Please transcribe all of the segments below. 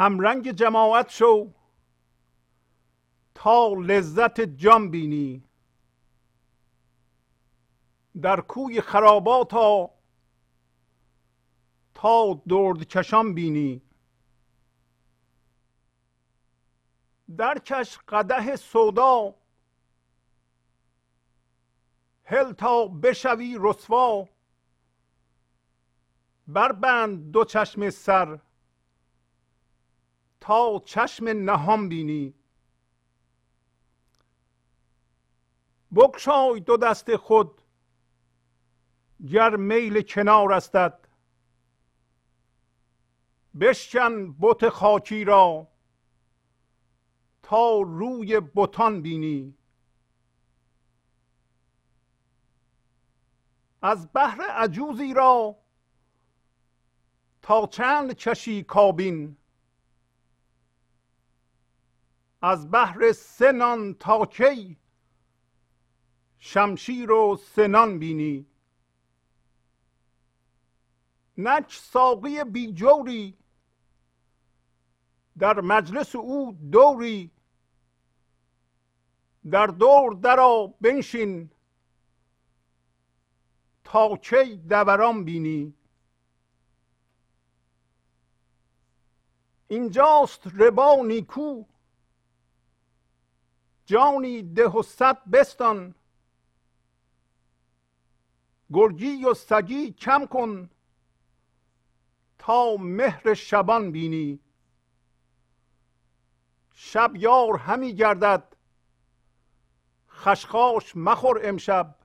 همرنگ جماعت شو تا لذت جان بینی. در کوی خرابات تا درد کشان بینی درکش قده سودا هل تا بشوی رسوا. بربند دو چشم سر تا چشم نهان بینی. بگشای دو دست خود گر میل کنار استد. بشکن بت خاکی را تا روی بتان بینی. از بحر عجوزی را تا چند چشی کابین. از بحر سنان تا کی؟ شمشیر و سنان بینی. نک ساقی بیجوری در مجلس او دوری. در دور درا بنشین. تا کی دوران بینی؟ اینجاست ربا نیکو. جانی ده و صد بستان. گرگی و سگی کم کن تا مهر شبان بینی. شب یار همی گردد. خشخاش مخور امشب.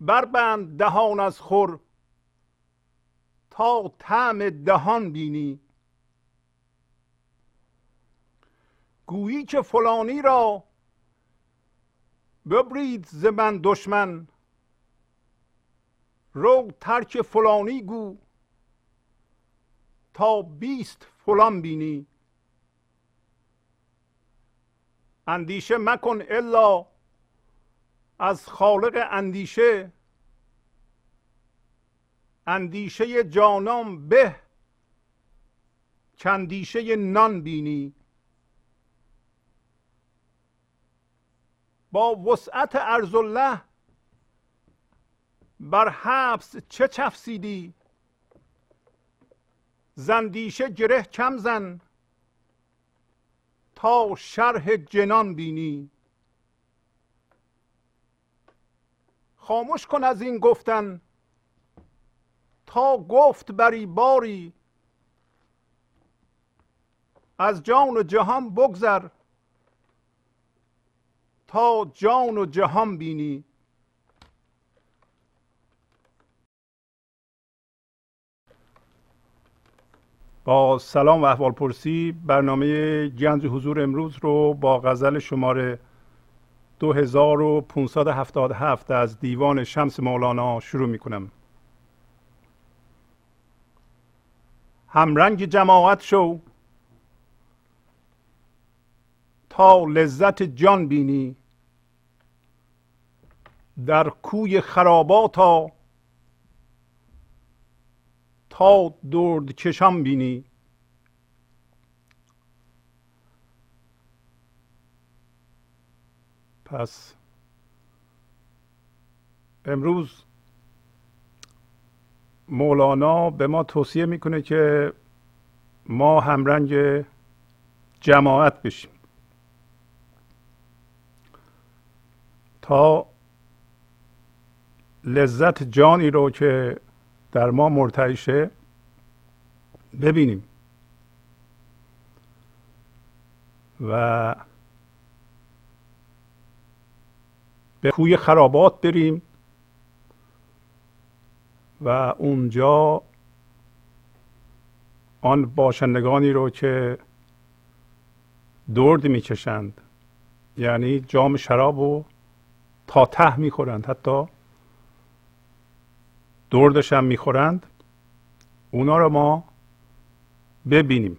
بربند دهان از خور تا طعم دهان بینی. گویی که فلانی را؟ ببرید ز من دشمن. رو ترک فلانی گو تا بیست فلان بینی. اندیشه مکن الا از خالق اندیشه. اندیشه جانان به کندیشه نان بینی. با وسعت ارز الله بر حبس چه چفسیدی؟ زندیشه گره کم زن تا شرح جنان بینی. خاموش کن از این گفتن تا گفت بری باری. از جان و جهان بگذر. تا جان و جهان بینی. با سلام و احوال پرسی برنامه گنج حضور امروز رو با غزل شماره 2577 از دیوان شمس مولانا شروع می کنم همرنگ جماعت شو. تا لذت جان بینی. در کوی خرابات تا درد کشان بینی. پس امروز مولانا به ما توصیه می‌کنه که ما همرنگ جماعت بشیم. تا لذت جانی رو که در ما مرتعشه ببینیم. و به کوی خرابات بریم و اونجا آن باشندگانی رو که درد می‌کشند یعنی جام شراب رو ته می‌خورند. حتی دردش هم می‌خورند. اونا رو ما ببینیم.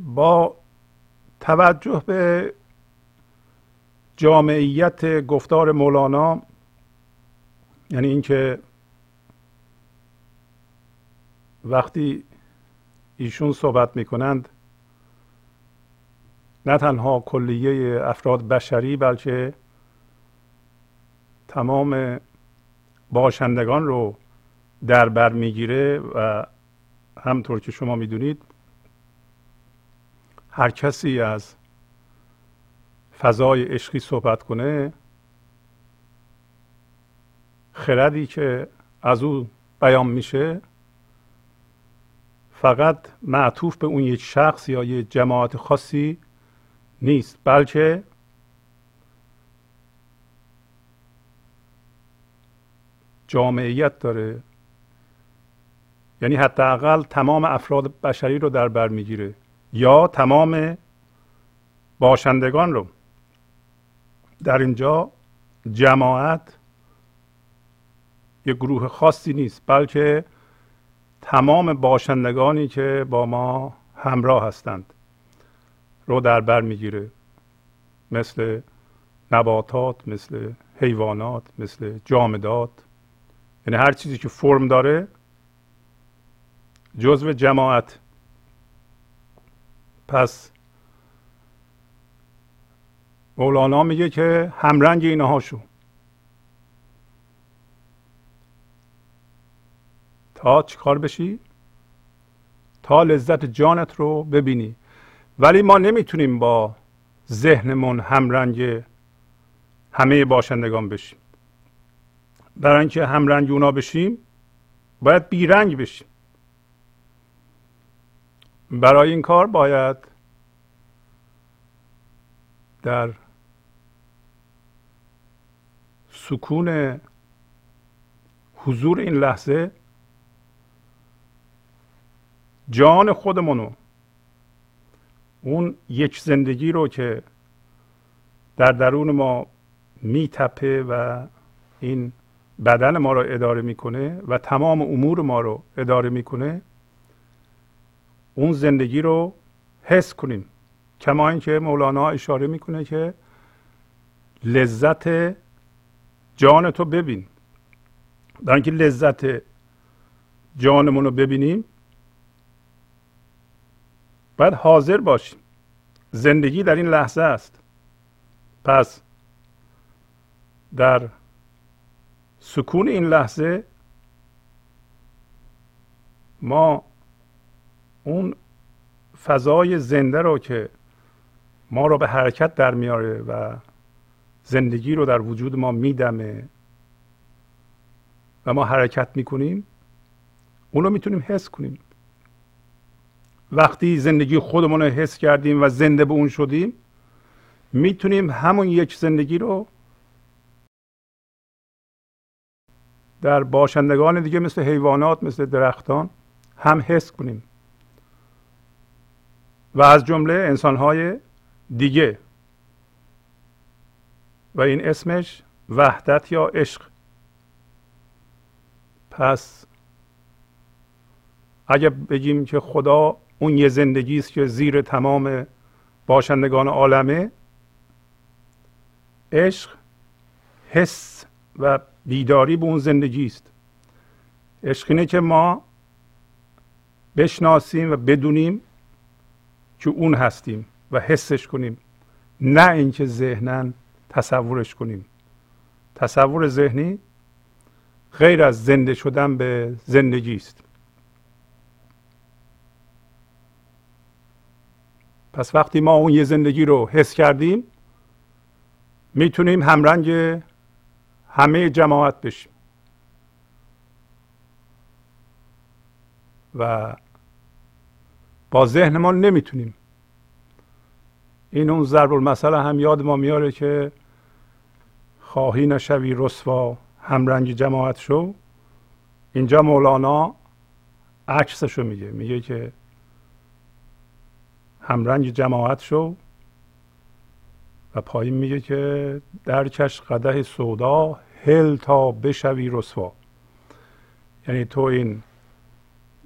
با توجه به جامعیت گفتار مولانا یعنی اینکه وقتی ایشون صحبت می‌کنند نه تنها کلیه افراد بشری بلکه تمام باشندگان رو در بر می‌گیره و همطور که شما می‌دونید هر کسی از فضای عشقی صحبت کنه خردی که از او بیان میشه فقط معطوف به اون یک شخص یا یک جماعت خاصی نیست. بلکه جامعیت داره. یعنی حداقل تمام افراد بشری رو در بر می‌گیره. یا تمام باشندگان رو. در اینجا جماعت یک گروه خاصی نیست بلکه تمام باشندگانی که با ما همراه هستند. رو در بر می‌گیره مثل نباتات مثل حیوانات مثل جامدات. یعنی هر چیزی که فرم داره جزو جماعت. پس مولانا میگه که همرنگ اینها شو تا چیکار بشی؟ تا لذت جانت رو ببینی. ولی ما نمی‌تونیم با ذهنمون همرنگ همه باشندگان بشیم. برای اینکه همرنگ اونا بشیم باید بیرنگ بشیم. برای این کار باید در سکون حضور این لحظه جان خودمونو اون یک زندگی رو که در درون ما میتپه و این بدن ما رو اداره می‌کنه و تمام امور ما رو اداره می‌کنه اون زندگی رو حس کنیم. کما اینکه مولانا اشاره می‌کنه که لذت جان تو ببین. برای اینکه لذت جانمون رو ببینیم باید حاضر باشیم. زندگی در این لحظه است. پس در سکون این لحظه ما اون فضای زنده رو که ما رو به حرکت در میاره و زندگی رو در وجود ما میدمه و ما حرکت می‌کنیم اون رو می‌تونیم حس کنیم. وقتی زندگی خودمون رو حس کردیم و زنده به اون شدیم می‌تونیم همون یک زندگی رو در باشندگان دیگه مثل حیوانات مثل درختان هم حس کنیم. و از جمله انسانهای دیگه. و این اسمش وحدت یا عشق. پس اگه بگیم که خدا اون یه زندگی است که زیر تمام باشندگان عالمه. عشق حس و بیداری به اون زندگی است. عشق اینه که ما بشناسیم و بدونیم که اون هستیم و حسش کنیم. نه اینکه ذهنا تصورش کنیم. تصور ذهنی غیر از زنده شدن به زندگی است. پس وقتی ما اون یه زندگی رو حس کردیم می‌تونیم همرنگ همه جماعت بشیم. و با ذهن ما نمی‌تونیم. این اون ضرب المثل هم یاد ما میاره که خواهی نشوی رسوا همرنگ جماعت شو. اینجا مولانا عکسشو میگه میگه که همرنگ جماعت شو و پایین میگه که درکش قده سودا هل تا بشوی رسوا. یعنی تو این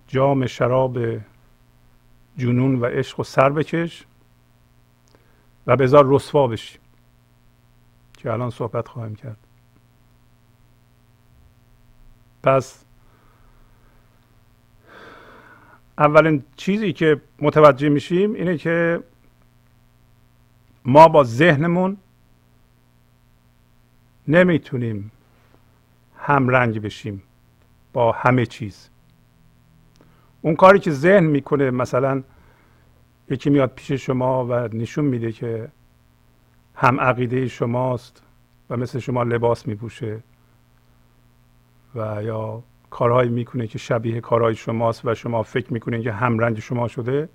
جام شراب جنون و عشق و سر بکش و بذار رسوا بشی. که الان صحبت خواهیم کرد. اولین چیزی که متوجه میشیم اینه که ما با ذهنمون نمی‌تونیم همرنگ بشیم با همه چیز. اون کاری که ذهن می‌کنه مثلا یکی میاد پیش شما و نشون میده که هم عقیده شماست و مثل شما لباس میپوشه و یا کارهایی می‌کنه که شبیه کارهای شماست و شما فکر می‌کنید که همرنگ شما شده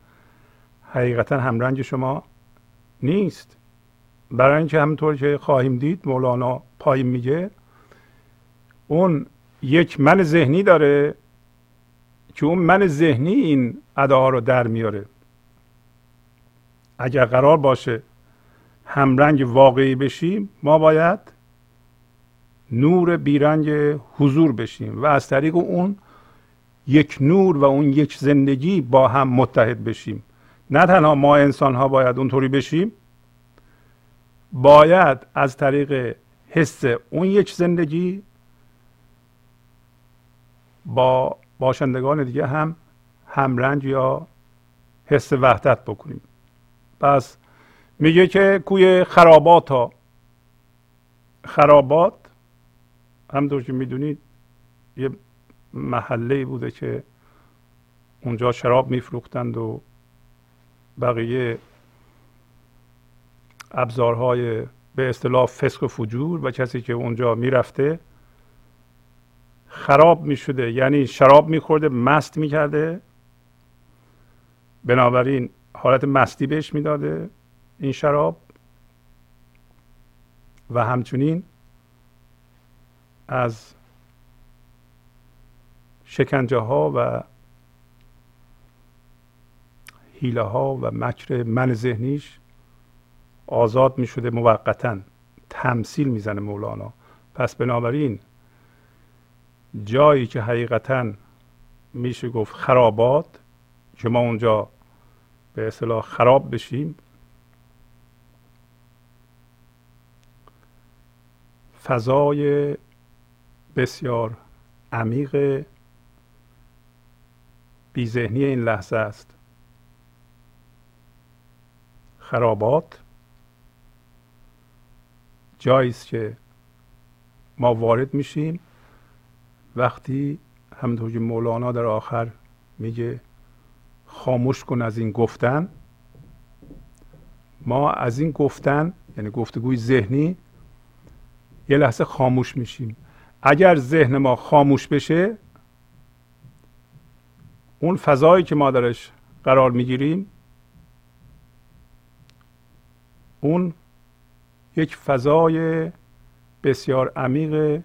حقیقتا همرنگ شما نیست. برای اینکه همونطور که خواهیم دید مولانا پایین میگه اون یک من ذهنی داره که اون من ذهنی این اداها رو در میاره. اگر قرار باشه همرنگ واقعی بشیم ما باید نور بیرنگ حضور بشیم و از طریق اون یک نور و اون یک زندگی با هم متحد بشیم. نه تنها ما انسان ها باید اونطوری بشیم باید از طریق حس اون یک زندگی با باشندگان دیگه هم همرنج یا حس وحدت بکنیم. پس میگه که کوی خرابات ها خرابات همطور که می‌دونید یه محله بوده که اونجا شراب میفروختند و بقیه ابزارهای به اصطلاح فسق و فجور و کسی که اونجا می‌رفته خراب می‌شده. یعنی شراب میخورده مست می‌کرده. بنابراین حالت مستی بهش می‌داده این شراب. و همچنین از شکنجه ها و حیله ها و مکر من ذهنیش آزاد می شده موقتا. تمثیل می‌زنه مولانا. پس بنابراین جایی که حقیقتا میشه گفت خرابات که ما اونجا به اصطلاح خراب بشیم فضای بسیار عمیق بیذهنی این لحظه است. خرابات جایی است که ما وارد میشیم. وقتی همونطور که مولانا در آخر میگه خاموش کن از این گفتن. ما از این گفتن یعنی گفتگوی ذهنی یه لحظه خاموش میشیم. اگر ذهن ما خاموش بشه اون فضایی که ما درش قرار می‌گیریم اون یک فضای بسیار عمیق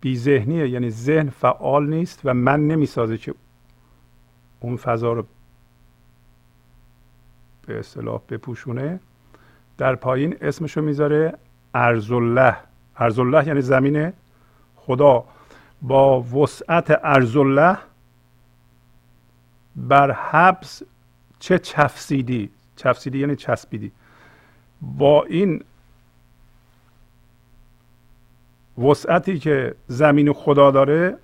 بی ذهنیه یعنی ذهن فعال نیست و من نمی‌سازه که اون فضا رو به اصطلاح بپوشونه. در پایین اسمشو می‌ذاره ارز الله ارز الله یعنی زمین خدا. با وسعت ارز الله بر حبس چه چفسیدی؟ چفسیدی یعنی چسبیدی. با این وسعتی که زمین خدا داره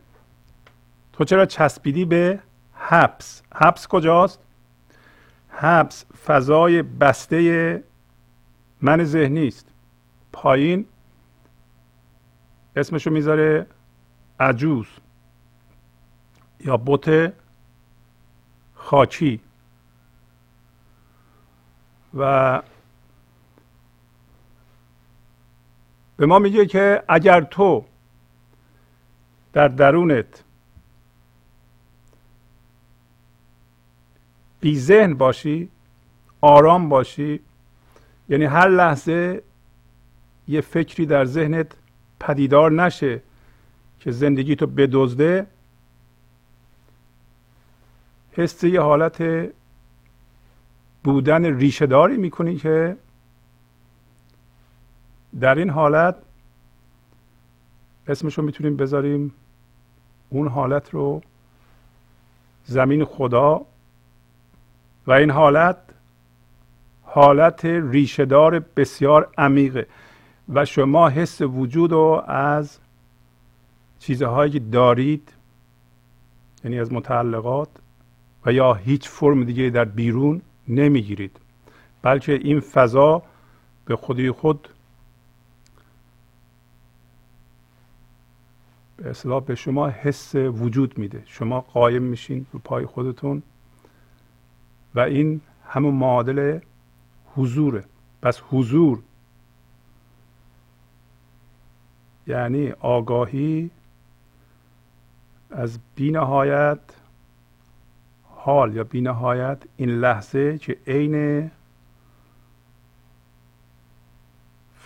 تو چرا چسبیدی به حبس؟ حبس کجاست؟ حبس فضای بسته من ذهنی است. پایین اسمشو می‌ذاره عجوز یا بت خاکی. و به ما میگه که اگر تو در درونت بی ذهن باشی آرام باشی یعنی هر لحظه یه فکری در ذهنت پدیدار نشه که زندگی تو بدزده حس یه حالت بودن ریشه داری می‌کنی که در این حالت اسمشو می‌تونیم بذاریم اون حالت رو زمین خدا. و این حالت حالت ریشهدار بسیار عمیقه و شما حس وجود رو از چیزهایی که دارید یعنی از متعلقات و یا هیچ فرم دیگه در بیرون نمی‌گیرید. بلکه این فضا به خودی خود به اصلاح به شما حس وجود میده. شما قایم میشین رو پای خودتون و این همون معادل حضوره. پس حضور. یعنی آگاهی از بینهایت حال یا بینهایت این لحظه که عین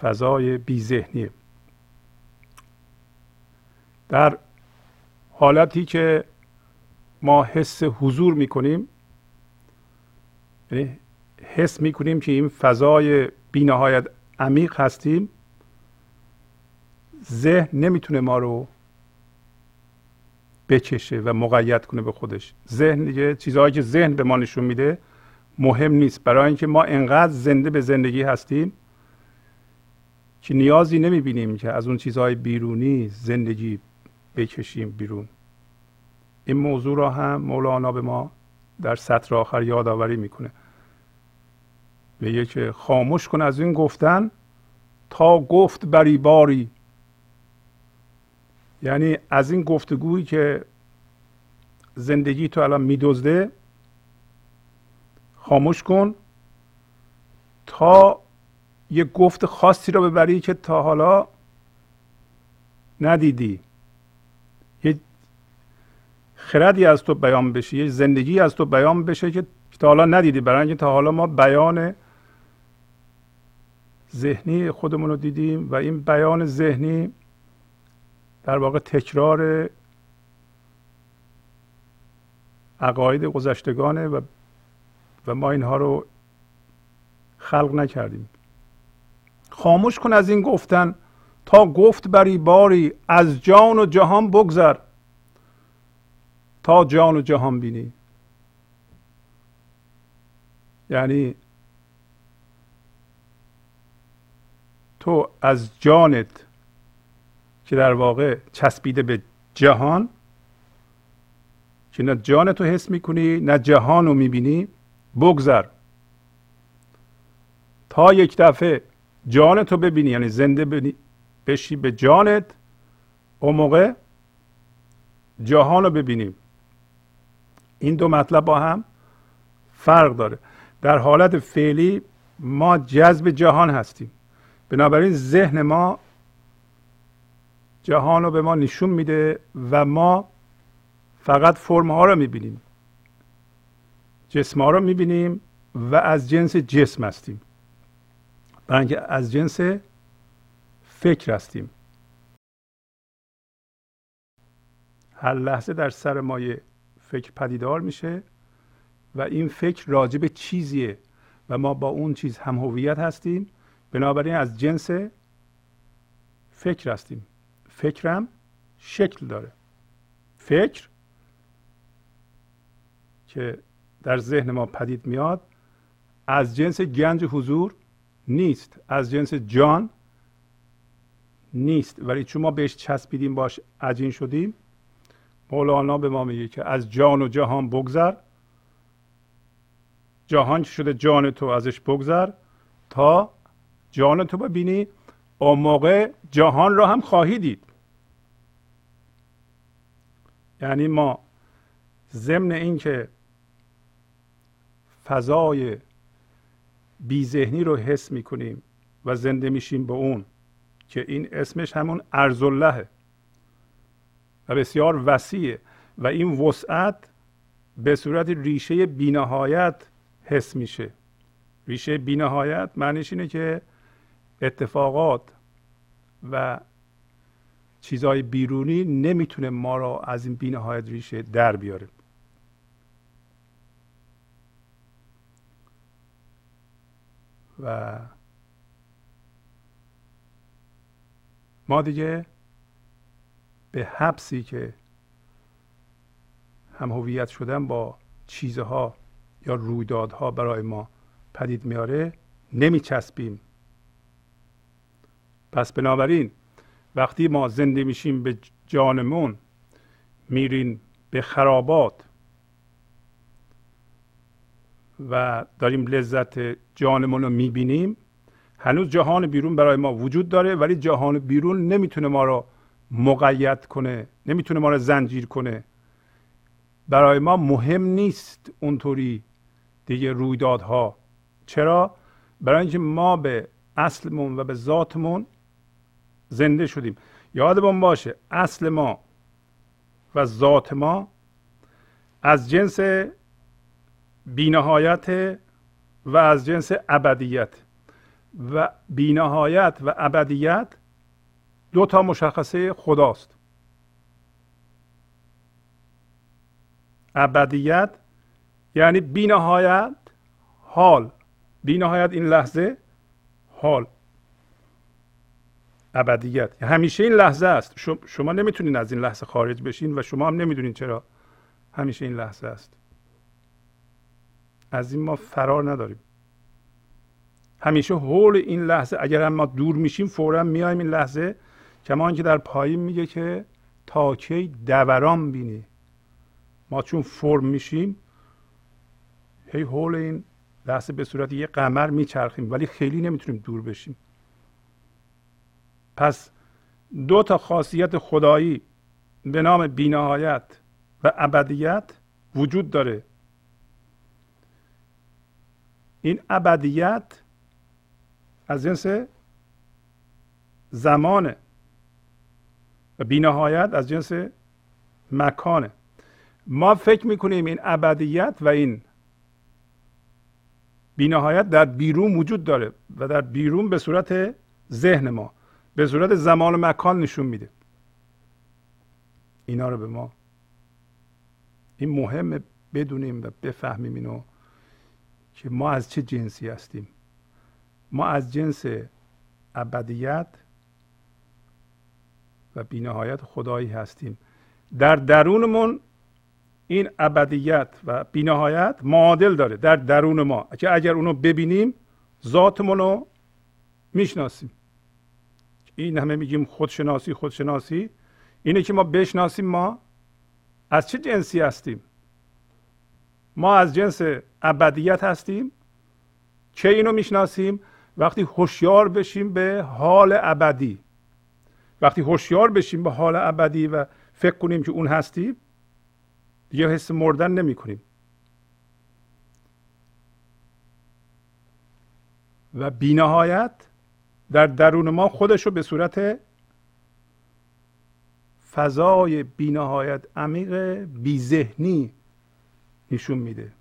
فضای بی ذهنیه در حالتی که ما حس حضور می‌کنیم یعنی حس می‌کنیم که این فضای بینهایت عمیق هستیم. ذهن نمی‌تونه ما رو بکشه و مقید کنه به خودش. ذهن دیگه چیزهایی که ذهن به ما نشون میده مهم نیست. برای اینکه ما انقدر زنده به زندگی هستیم که نیازی نمی‌بینیم که از اون چیزهای بیرونی زندگی بکشیم بیرون. این موضوع را هم مولانا به ما در سطر آخر یادآوری می‌کنه. میگه که خاموش کن از این گفتن تا گفت بری باری. یعنی از این گفتگویی که زندگی تو الان میدزده خاموش کن تا یه گفت خاصی رو ببری که تا حالا ندیدی. یه خردی از تو بیان بشه یه زندگی از تو بیان بشه که تا حالا ندیدی برای اینکه تا حالا ما بیان ذهنی خودمون رو دیدیم و این بیان ذهنی در واقع تکرار عقاید گذشتگانه و و ما اینها رو خلق نکردیم. خاموش کن از این گفتن. تا گفت بری باری از جان و جهان بگذر. تا جان و جهان بینی. یعنی تو از جانت که در واقع چسبیده به جهان که نه جان تو حس می‌کنی نه جهان رو می‌بینی بگذر. تا یک دفعه جان تو ببینی یعنی زنده بشی به جانت اون موقع جهان رو ببینیم این دو مطلب با هم فرق داره. در حالت فعلی ما جذب جهان هستیم. بنابراین ذهن ما جهان رو به ما نشون میده و ما فقط فرم ها رو می‌بینیم. جسم ها رو می‌بینیم و از جنس جسم هستیم. برای از جنس فکر هستیم. هر لحظه در سر ما یه فکر پدیدار میشه و این فکر راجع به چیزیه و ما با اون چیز هم هویت هستیم بنابراین از جنس فکر هستیم. فکرم شکل داره. فکر که در ذهن ما پدید میاد از جنس گنج حضور نیست. از جنس جان نیست. ولی چون ما بهش چسبیدیم باش عجین شدیم مولانا به ما میگه که از جان و جهان بگذر. جهان شده جان تو ازش بگذر تا جان تو ببینی اون موقع جهان را هم خواهی دید. یعنی ما ضمن اینکه فضای بیذهنی رو حس می‌کنیم و زنده میشیم به اون که این اسمش همون ارز و بسیار وسیعه و این وسعت به صورت ریشه بینهایت حس میشه. ریشه بینهایت معنیش اینه که اتفاقات و چیزهای بیرونی نمی‌تونه ما را از این بینهایت ریشه در بیاره. و ما دیگه به حبسی که هم هویت شدن با چیزها یا رویدادها برای ما پدید میاره نمیچسبیم. پس بنابراین وقتی ما زنده میشیم به جانمون میرین به خرابات و داریم لذت جانمون رو می‌بینیم هنوز جهان بیرون برای ما وجود داره ولی جهان بیرون نمی‌تونه ما رو مقید کنه نمی‌تونه ما رو زنجیر کنه. برای ما مهم نیست اونطوری دیگه رویدادها. چرا؟ برای اینکه ما به اصلمون و به ذاتمون زنده شدیم. یادمون باشه اصل ما و ذات ما از جنس بینهایت و از جنس ابدیت. و بینهایت و ابدیت دو تا مشخصه خداست. ابدیت یعنی بینهایت حال. بینهایت این لحظه حال. ابدیت. همیشه این لحظه است. شما نمی‌تونین از این لحظه خارج بشین و شما هم نمی‌دونین چرا همیشه این لحظه است. از این ما فرار نداریم. همیشه حول این لحظه اگر هم ما دور میشیم فورا میایم این لحظه کما که در پایین میگه که تا کی دوران بینی. ما چون فرم میشیم هی حول این لحظه به صورت یه قمر میچرخیم ولی خیلی نمی‌تونیم دور بشیم. پس دو تا خاصیت خدایی به نام بینهایت و ابدیت وجود داره. این ابدیت از جنس زمانه و بینهایت از جنس مکانه. ما فکر می‌کنیم این ابدیت و این بینهایت در بیرون وجود داره و در بیرون به صورت ذهن ما. به صورت زمان و مکان نشون میده. اینا رو به ما این مهمه بدونیم و بفهمیم اینو که ما از چه جنسی هستیم. ما از جنس ابدیت و بینهایت خدایی هستیم. در درونمون این ابدیت و بینهایت معادل داره. در درون ما. که اگر اونو ببینیم ذاتمون رو می‌شناسیم. این همه میگیم خودشناسی خودشناسی. اینه که ما بشناسیم ما از چه جنسی هستیم؟ ما از جنس ابدیت هستیم. چه اینو می‌شناسیم؟ وقتی هوشیار بشیم به حال ابدی. وقتی هوشیار بشیم به حال ابدی و فکر کنیم که اون هستیم دیگه حس مردن نمی کنیم و بینهایت در درون ما خودش رو به صورت فضای بینهایت عمیق بیذهنی نشون میده.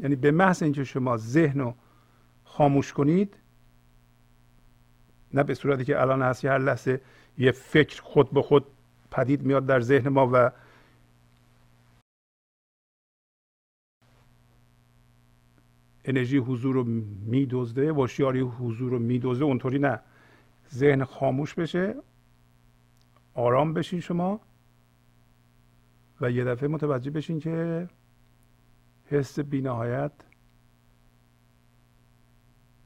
یعنی به محض اینکه شما ذهن رو خاموش کنید نه به صورتی که الان هست هر لحظه یه فکر خود به خود پدید میاد در ذهن ما و انرژی حضور رو میدزده واشیاری حضور رو میدزده اونطوری نه. ذهن خاموش بشه آرام بشین شما و یه دفعه متوجه بشین که حس بینهایت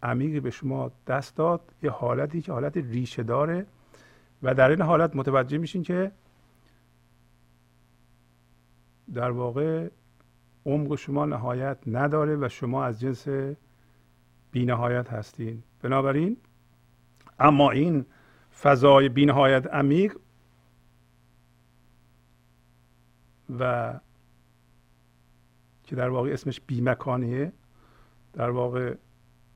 عمیقی به شما دست داد یه حالتی که حالت ریشه داره و در این حالت متوجه میشین که در واقع عمق شما نهایت نداره و شما از جنس بینهایت هستین. بنابراین اما این فضای بینهایت عمیق و که در واقع اسمش بیمکانیه در واقع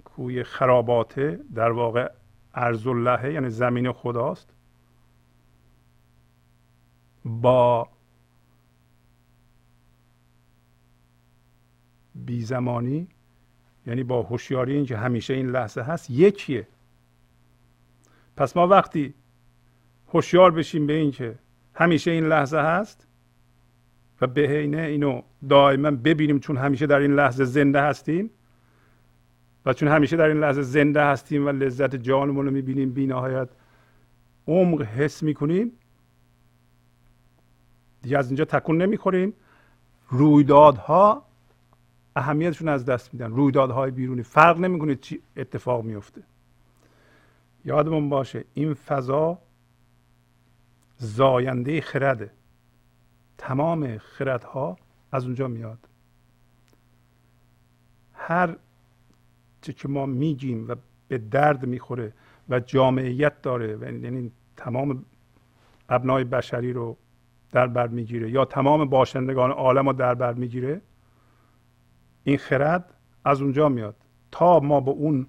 کوی خراباته در واقع ارز یعنی زمین خداست با بی زمانی یعنی با هوشیاری اینکه همیشه این لحظه هست یکیه. پس ما وقتی هوشیار بشیم به اینکه همیشه این لحظه هست و به عینه اینو دائما ببینیم چون همیشه در این لحظه زنده هستیم و چون همیشه در این لحظه زنده هستیم و لذت جانمون رو می‌بینیم بینهایت عمق حس می‌کنیم دیگه از اینجا تکون نمی‌خوریم. رویدادها اهمیتشون از دست میدن. رویدادهای بیرونی. فرق نمی‌کنه چی اتفاق میفته یادمون باشه این فضا زاینده خرده. تمام خردها از اونجا میاد. هر چه که ما میگیم و به درد می‌خوره و جامعیت داره و یعنی تمام ابنای بشری رو در بر می‌گیره یا تمام باشندگان عالم رو در بر می‌گیره این خرد از اونجا میاد. تا ما به اون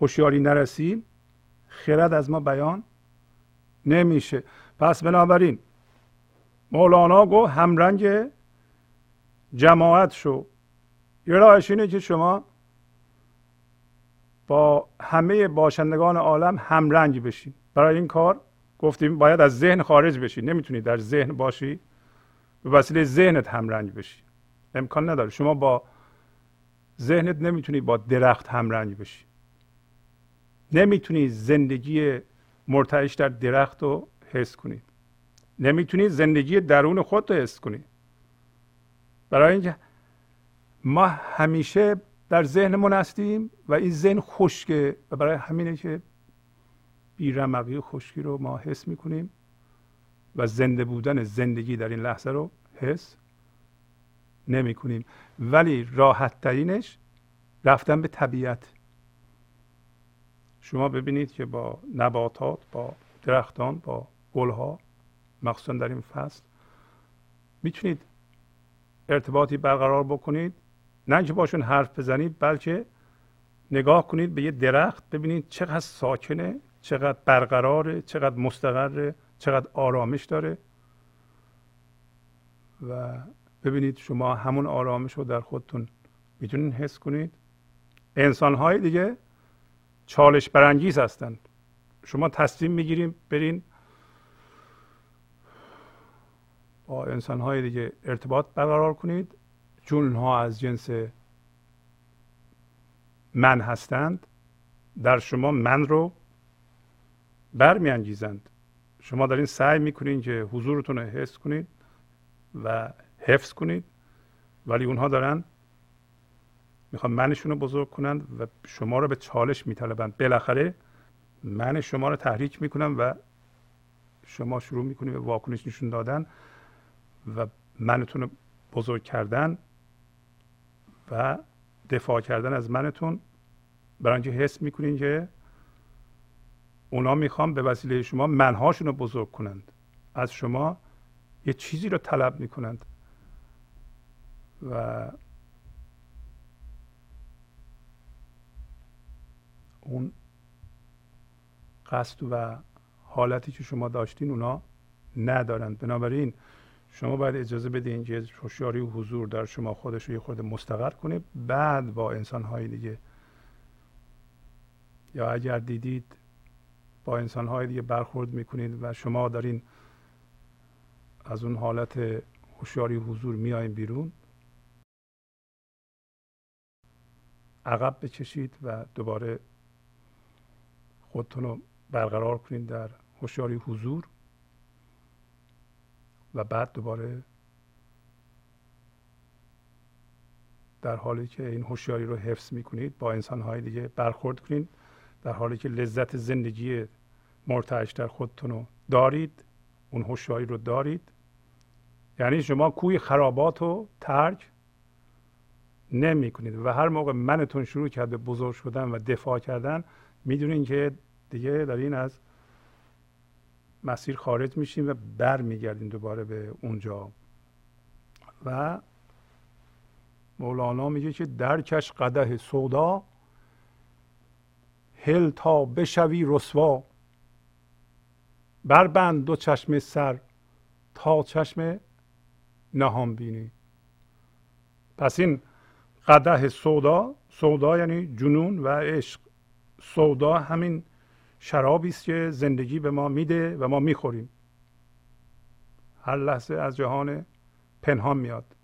هوشیاری نرسیم خرد از ما بیان نمیشه. پس بنابراین مولانا گو همرنگ جماعت شو. یه راهش اینه که شما با همه باشندگان عالم همرنگ بشین. برای این کار گفتیم باید از ذهن خارج بشی نمی‌تونی در ذهن باشی به وسیله ذهنت همرنگ بشی. امکان نداره. شما با ذهنت نمی‌تونی با درخت همرنگ بشی. نمی‌تونی زندگی مرتعش در درخت رو حس کنی. نمی‌تونی زندگی درون خود رو حس کنی. برای اینکه ما همیشه در ذهنمون هستیم و این ذهن خشکه و برای همینه که بیرمقی خشکی رو ما حس می‌کنیم و زنده بودن زندگی در این لحظه رو حس نمی کنیم ولی راحت ترینش رفتن به طبیعت. شما ببینید که با نباتات با درختان با گلها مخصوصا در این فصل می‌تونید ارتباطی برقرار بکنید. نه اینکه باشون حرف بزنید بلکه نگاه کنید به یه درخت ببینید چقدر ساکنه چقدر برقراره چقدر مستقره چقدر آرامش داره. و ببینید شما همون آرامش رو در خودتون می‌تونید حس کنید. انسان های دیگه چالش برانگیز هستند. شما تصمیم می‌گیریم برین با انسان های دیگه ارتباط برقرار کنید. چون ها از جنس من هستند در شما من رو برمیانگیزند. شما دارین سعی می‌کنید که حضورتون رو حس کنید و حفظ کنید. ولی اونها دارن می‌خوان منشون رو بزرگ کنند و شما رو به چالش میطلبند. بالاخره من شما رو تحریک می‌کنم و شما شروع می‌کنید به واکنش نشون دادن و منتون رو بزرگ کردن و دفاع کردن از منتون. برای اینکه حس می‌کنین که اونا می‌خوان به وسیله شما منهاشون رو بزرگ کنند. از شما یه چیزی رو طلب می‌کنند. و اون قصد و حالتی که شما داشتین اونا ندارند بنابراین شما باید اجازه بدین که هوشیاری و حضور در شما خودش رو یه خورده مستقر کنه. بعد با انسان های دیگه یا اگر دیدید با انسان های دیگه برخورد می‌کنید و شما دارین از اون حالت هوشیاری حضور میایین بیرون عقب بکشید و دوباره خودتون رو برقرار کنید در هوشیاری حضور و بعد دوباره در حالی که این هوشیاری رو حفظ می‌کنید با انسانهای دیگه برخورد کنید در حالی که لذت زندگی مرتعش در خودتون رو دارید اون هوشیاری رو دارید. یعنی شما کوی خرابات رو ترک نمی کنید و هر موقع منتون شروع کرده بزرگ شدن و دفاع کردن می‌دونین که دیگه دارین از مسیر خارج میشیم و برمیگردیم دوباره به اونجا. و مولانا میگه که درکش قده سودا هل تا بشوی رسوا. بربند دو چشم سر تا چشم نهان بینی. پس این قده سودا سودا یعنی جنون و عشق. سودا همین شرابی است که زندگی به ما میده و ما می‌خوریم. هر لحظه از جهان پنهان میاد.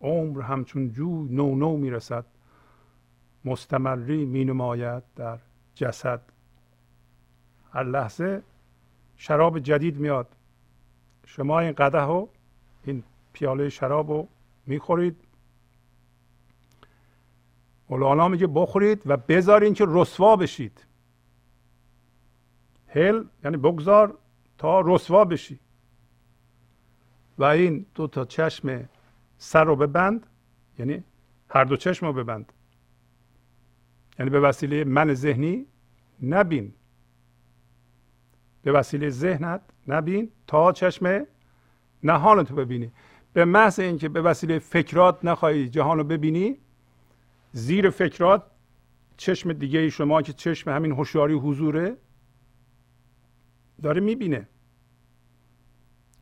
عمر همچون جو نو نو می‌رسد. مستمری می نماید در جسد. هر لحظه شراب جدید میاد. شما این قده و این پیاله شراب رو می‌خورید. مولانا میگه بخورید و بذارین که رسوا بشید. هل یعنی بگذار تا رسوا بشی. و این دو تا چشم سر رو ببند یعنی هر دو چشم رو ببند. یعنی به وسیله من ذهنی نبین. به وسیله ذهنت نبین تا چشم نهان تو ببینی. به محض اینکه به وسیله فکرات نخواهی جهان رو ببینی زیر فکرات چشم دیگه شما که چشم همین هوشیاری حضوره داره می‌بینه.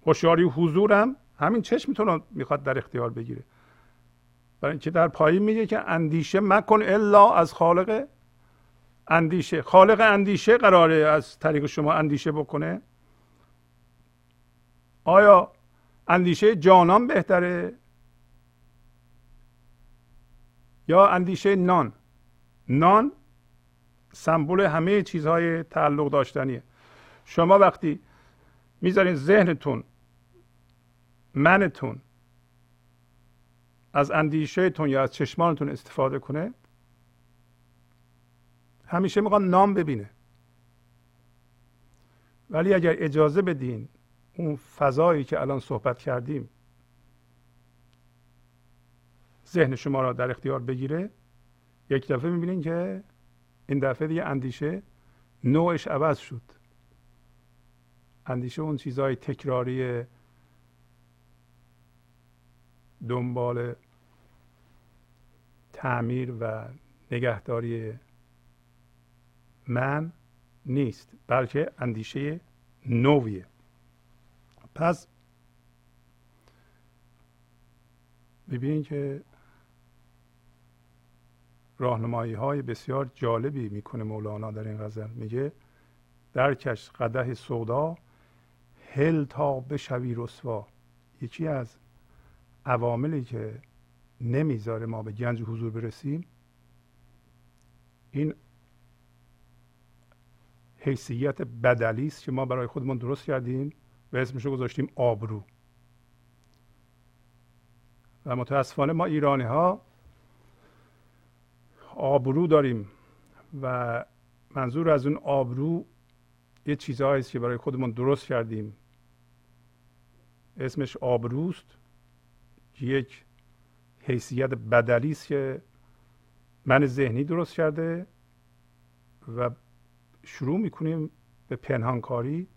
هوشیاری حضورم همین چشمتون رو می‌خواد در اختیار بگیره. برای اینکه در پایین میگه که اندیشه مکن الا از خالق. اندیشه خالق اندیشه قراره از طریق شما اندیشه بکنه. آیا اندیشه جانان بهتره؟ یا اندیشه نان؟ نان سمبل همه چیزهای تعلق داشتنیه. شما وقتی می‌ذارین ذهنتون منتون از اندیشهتون یا از چشمانتون استفاده کنه همیشه می‌خواد نام ببینه. ولی اگر اجازه بدین اون فضایی که الان صحبت کردیم ذهن شما را در اختیار بگیره یک دفعه می‌بینین که این دفعه دیگه اندیشه نوعش عوض شد. اندیشه اون چیزهای تکراری دنبال تعمیر و نگهداری من نیست بلکه اندیشه نویه. پس ببینید که راهنمایی های بسیار جالبی می‌کنه مولانا در این غزل. میگه درکش قده سودا هل تا بشوی رسوا. یکی از عواملی که نمی‌ذاره ما به گنج حضور برسیم این حیثیت بدلی است که ما برای خودمون درست کردیم. و اسمش رو گذاشتیم آبرو. و متاسفانه ما ایرانی ها آبرو داریم و منظور از اون آبرو یه چیزهایی است که برای خودمون درست کردیم. اسمش آبروست. یک حیثیت بدلی است که من ذهنی درست کرده و شروع می‌کنیم به پنهانکاری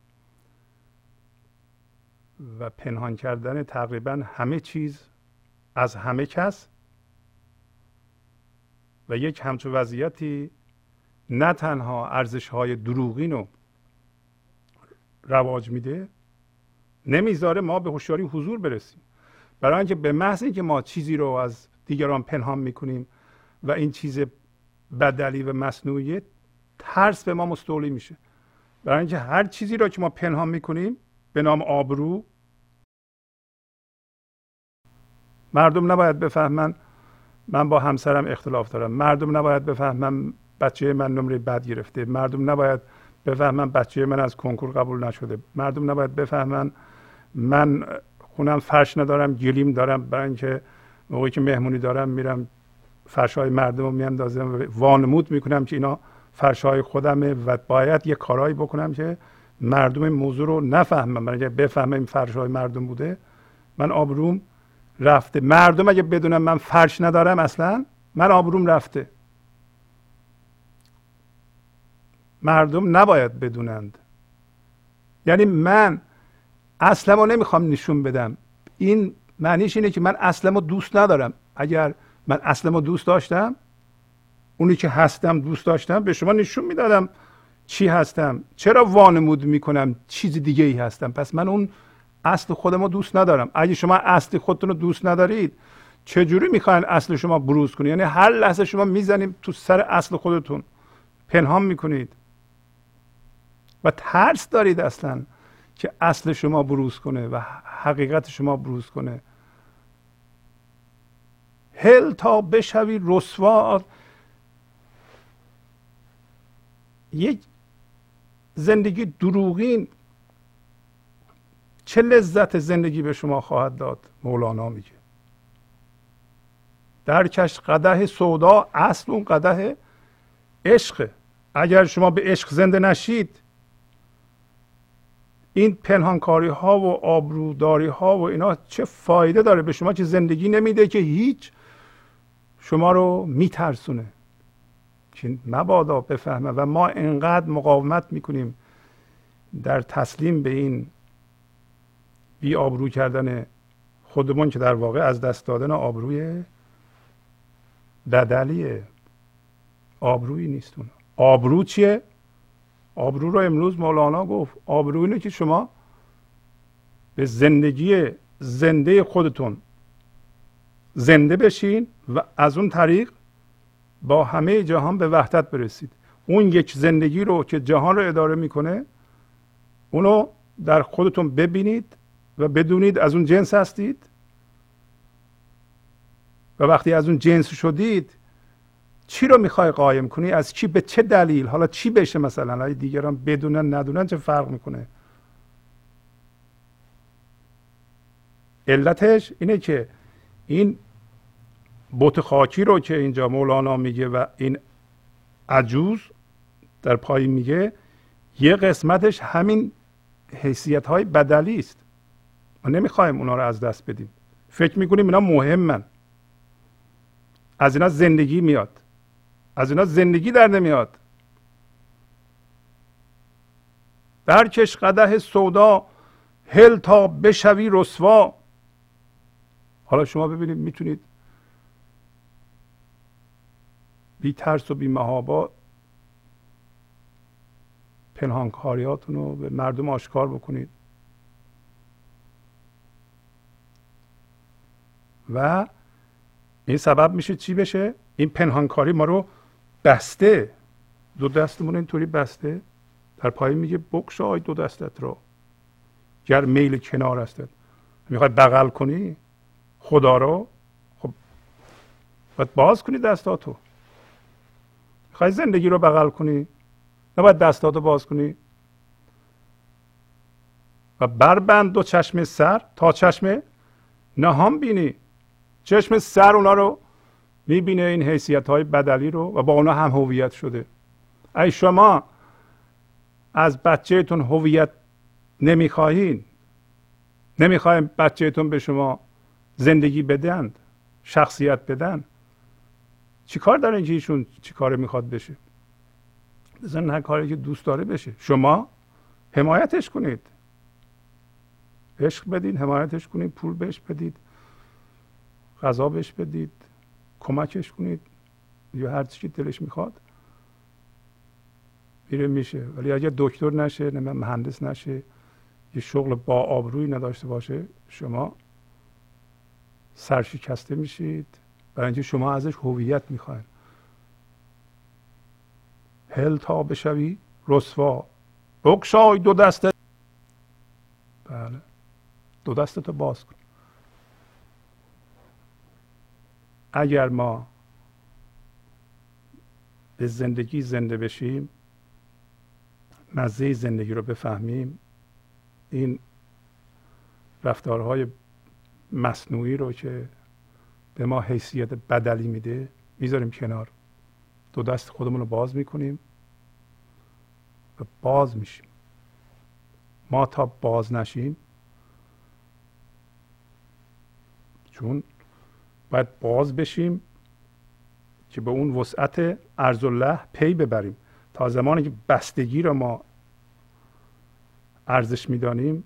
و پنهان کردن تقریبا همه چیز از همه کس و یک همچو وضعیتی نه تنها ارزش های دروغین رو رواج میده نمی‌ذاره ما به هوشیاری حضور برسیم. برای اینکه به محض اینکه ما چیزی رو از دیگران پنهان می‌کنیم و این چیز بدلی و مصنوعی ترس به ما مستولی میشه. برای اینکه هر چیزی رو که ما پنهان می‌کنیم به نام آبرو مردم نباید بفهمن من با همسرم اختلاف دارم. مردم نباید بفهمن بچه من نمره بد گرفته. مردم نباید بفهمن بچه من از کنکور قبول نشده. مردم نباید بفهمن من خونم فرش ندارم گلیم دارم. برای اینکه موقعی که مهمونی دارم میرم فرش های مردم رو میاندازم و وانمود می‌کنم که اینا فرش های خودمه و باید یه کارهایی بکنم که مردم این موضوع رو نفهمم برای اینکه بفهمم این فرش های مردم بوده من آبروم رفته. مردم اگه بدونم من فرش ندارم اصلا من آبروم رفته. مردم نباید بدونند. یعنی من اصلا نمی‌خوام نشون بدم. این معنیش اینه که من اصلا دوست ندارم. اگر من اصلا دوست داشتم اونی که هستم دوست داشتم به شما نشون می‌دادم چی هستم. چرا وانمود می‌کنم؟ چیز دیگه ای هستم. پس من اون اصل خودم رو دوست ندارم. اگه شما اصل خودتون رو دوست ندارید چجوری می‌خواین اصل شما بروز کنید؟ یعنی هر لحظه شما می‌زنید تو سر اصل خودتون پنهان می‌کنید. و ترس دارید اصلا که اصل شما بروز کنه و حقیقت شما بروز کنه. هل تا بشوی رسوا یک زندگی دروغین چه لذت زندگی به شما خواهد داد؟ مولانا میگه. درکش قده سودا اصل اون قده عشق. اگر شما به عشق زنده نشید این پنهانکاری ها و آبروداری ها و اینا چه فایده داره به شما چه زندگی نمیده که هیچ شما رو میترسونه؟ که مبادا بفهمه و ما انقدر مقاومت می‌کنیم در تسلیم به این بی آبرو کردن خودمون که در واقع از دست دادن آبروی بدلیه آبرویی نیست اون آبرو چیه؟ آبرو رو امروز مولانا گفت. آبرو اینه که شما به زندگی زنده خودتون زنده بشین و از اون طریق با همه جهان به وحدت برسید. اون یک زندگی رو که جهان رو اداره می‌کنه اونو در خودتون ببینید و بدونید از اون جنس هستید. و وقتی از اون جنس شدید چی رو می‌خوای قایم کنی؟ از چی؟ به چه دلیل؟ حالا چی بشه مثلا؟ اگه دیگران بدونن ندونن چه فرق می‌کنه؟ علتش اینه که این بوت خاکی رو که اینجا مولانا میگه و این عجوز در پایین میگه یه قسمتش همین حیثیت های بدلی است. ما نمی‌خوایم اونا رو از دست بدیم. فکر می‌کنیم اینا مهمن. از اینا زندگی میاد. از اینا زندگی در نمیاد. برکش قده سودا هل تا بشوی رسوا. حالا شما ببینید می‌تونید بی ترس و بی مهابا پنهانکاریاتون رو به مردم آشکار بکنید. و این سبب میشه چی بشه؟ این پنهانکاری ما رو بسته. دو دستمون اینطوری بسته. در پایین میگه بکشای دو دستت رو. گر میل کنار هستد می‌خوای بغل کنی؟ خدا رو؟ خب باید باز کنی دستاتو. می‌خوای زندگی رو بغل کنی؟ نباید دستاتو باز کنی. و بربند دو چشم سر تا چشم نهان بینی. چشم سر اونا رو می‌بینه این حیثیت های بدلی رو و با اونا هم هویت شده. ای شما از بچهتون هویت نمی‌خواهین؟ نمی‌خوایم بچهتون به شما زندگی بدن شخصیت بدن؟ چیکار داره که ایشون چی کار می‌خواد بشه؟ بزن هر کاری که دوست داره بشه. شما حمایتش کنید. عشق بدید حمایتش کنید پول بهش بدید. غذا بهش بدید کمکش کنید یا هر چی دلش می‌خواد. میره میشه. ولی اگر دکتر نشه نه مهندس نشه یه شغل با آبروی نداشته باشه شما سرشکسته میشید. برای اینکه شما ازش هویت می‌خواین. هل تا بشوی رسوا. بکشای دو دستت بله. دو دستتو باز کن. اگر ما به زندگی زنده بشیم مزه زندگی رو بفهمیم این رفتارهای مصنوعی رو که به ما حیثیت بدلی میده می‌ذاریم کنار. دو دست خودمون رو باز می‌کنیم و باز میشیم. ما تا باز نشیم چون باید باز بشیم که به اون وسعت ارز الله پی ببریم. تا زمانی که بستگی رو ما ارزش می‌دانیم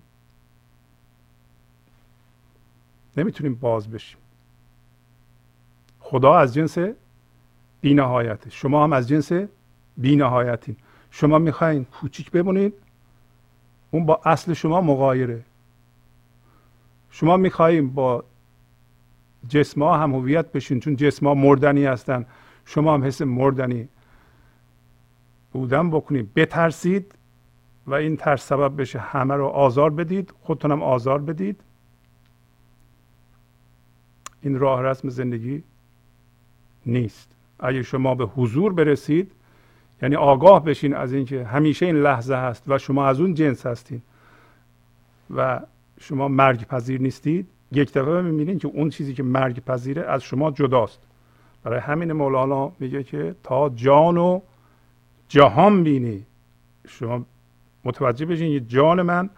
نمی‌تونیم باز بشیم. خدا از جنس بینهایته شما هم از جنس بینهایتین. شما می‌خواین کوچیک بمونید اون با اصل شما مغایره. شما می‌خواهیم با جسم ها هم هویت بشین چون جسم ها مردنی هستن. شما هم حس مردنی بودن بکنید بترسید و این ترس سبب بشه. همه رو آزار بدید. خودتونم آزار بدید. این راه رسم زندگی نیست. اگه شما به حضور برسید یعنی آگاه بشین از اینکه همیشه این لحظه هست و شما از اون جنس هستید و شما مرگ پذیر نیستید یک دفعه می‌بینید که اون چیزی که مرگ پذیره از شما جداست. برای همین مولانا میگه که تا جان و جهان بینی. شما متوجه بشین یه جان من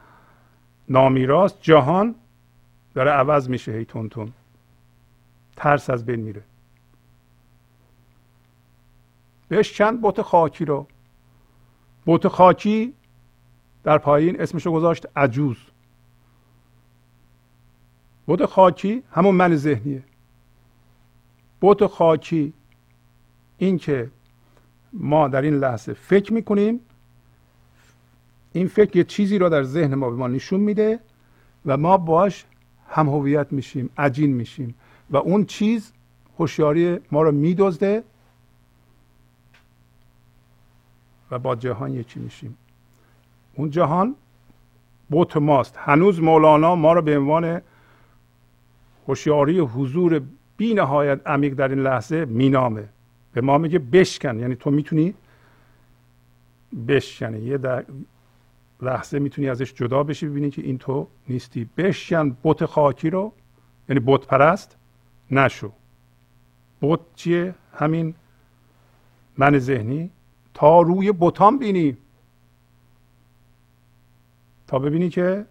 نامیراست جهان داره عوض میشه هی تون تون. ترس از بین میره. بهش چند بوت خاکی رو. بوت خاکی در پایین اسمشو گذاشت عجوز. بوت خاکی همون من ذهنیه. بوت خاکی این که ما در این لحظه فکر می‌کنیم این فکر یه چیزی رو در ذهن ما به ما نشون میده و ما باش هم هویت میشیم عجین میشیم و اون چیز هوشیاری ما رو میدزده و با جهان یکی میشیم. اون جهان بوت ماست. هنوز مولانا ما رو به عنوان هوشیاری حضور بی نهایت عمیق در این لحظه مینامه. به ما میگه بشکن. یعنی تو می‌تونی بشکنی. یه در لحظه می‌تونی ازش جدا بشی ببینی که این تو نیستی. بشکن بت خاکی رو. یعنی بت پرست نشو. بت چیه؟ همین من ذهنی. تا روی بتان بینی. تا ببینی که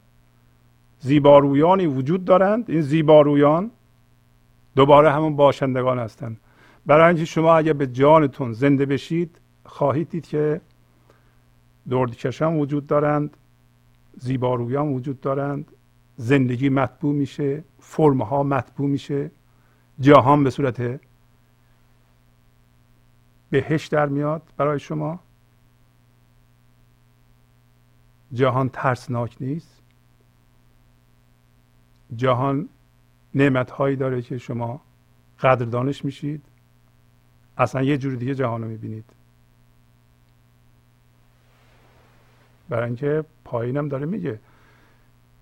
زیبارویانی وجود دارند. این زیبارویان دوباره همون باشندگان هستند. برای اینکه شما اگر به جانتون زنده بشید خواهید دید که دردکشان وجود دارند زیبارویان وجود دارند زندگی مطبوع میشه فرمها مطبوع میشه جهان به صورت بهش در میاد برای شما. جهان ترسناک نیست. جهان نعمت هایی داره که شما قدردانش میشید. اصلا یه جور دیگه جهان رو می‌بینید. برای اینکه پایینم داره میگه.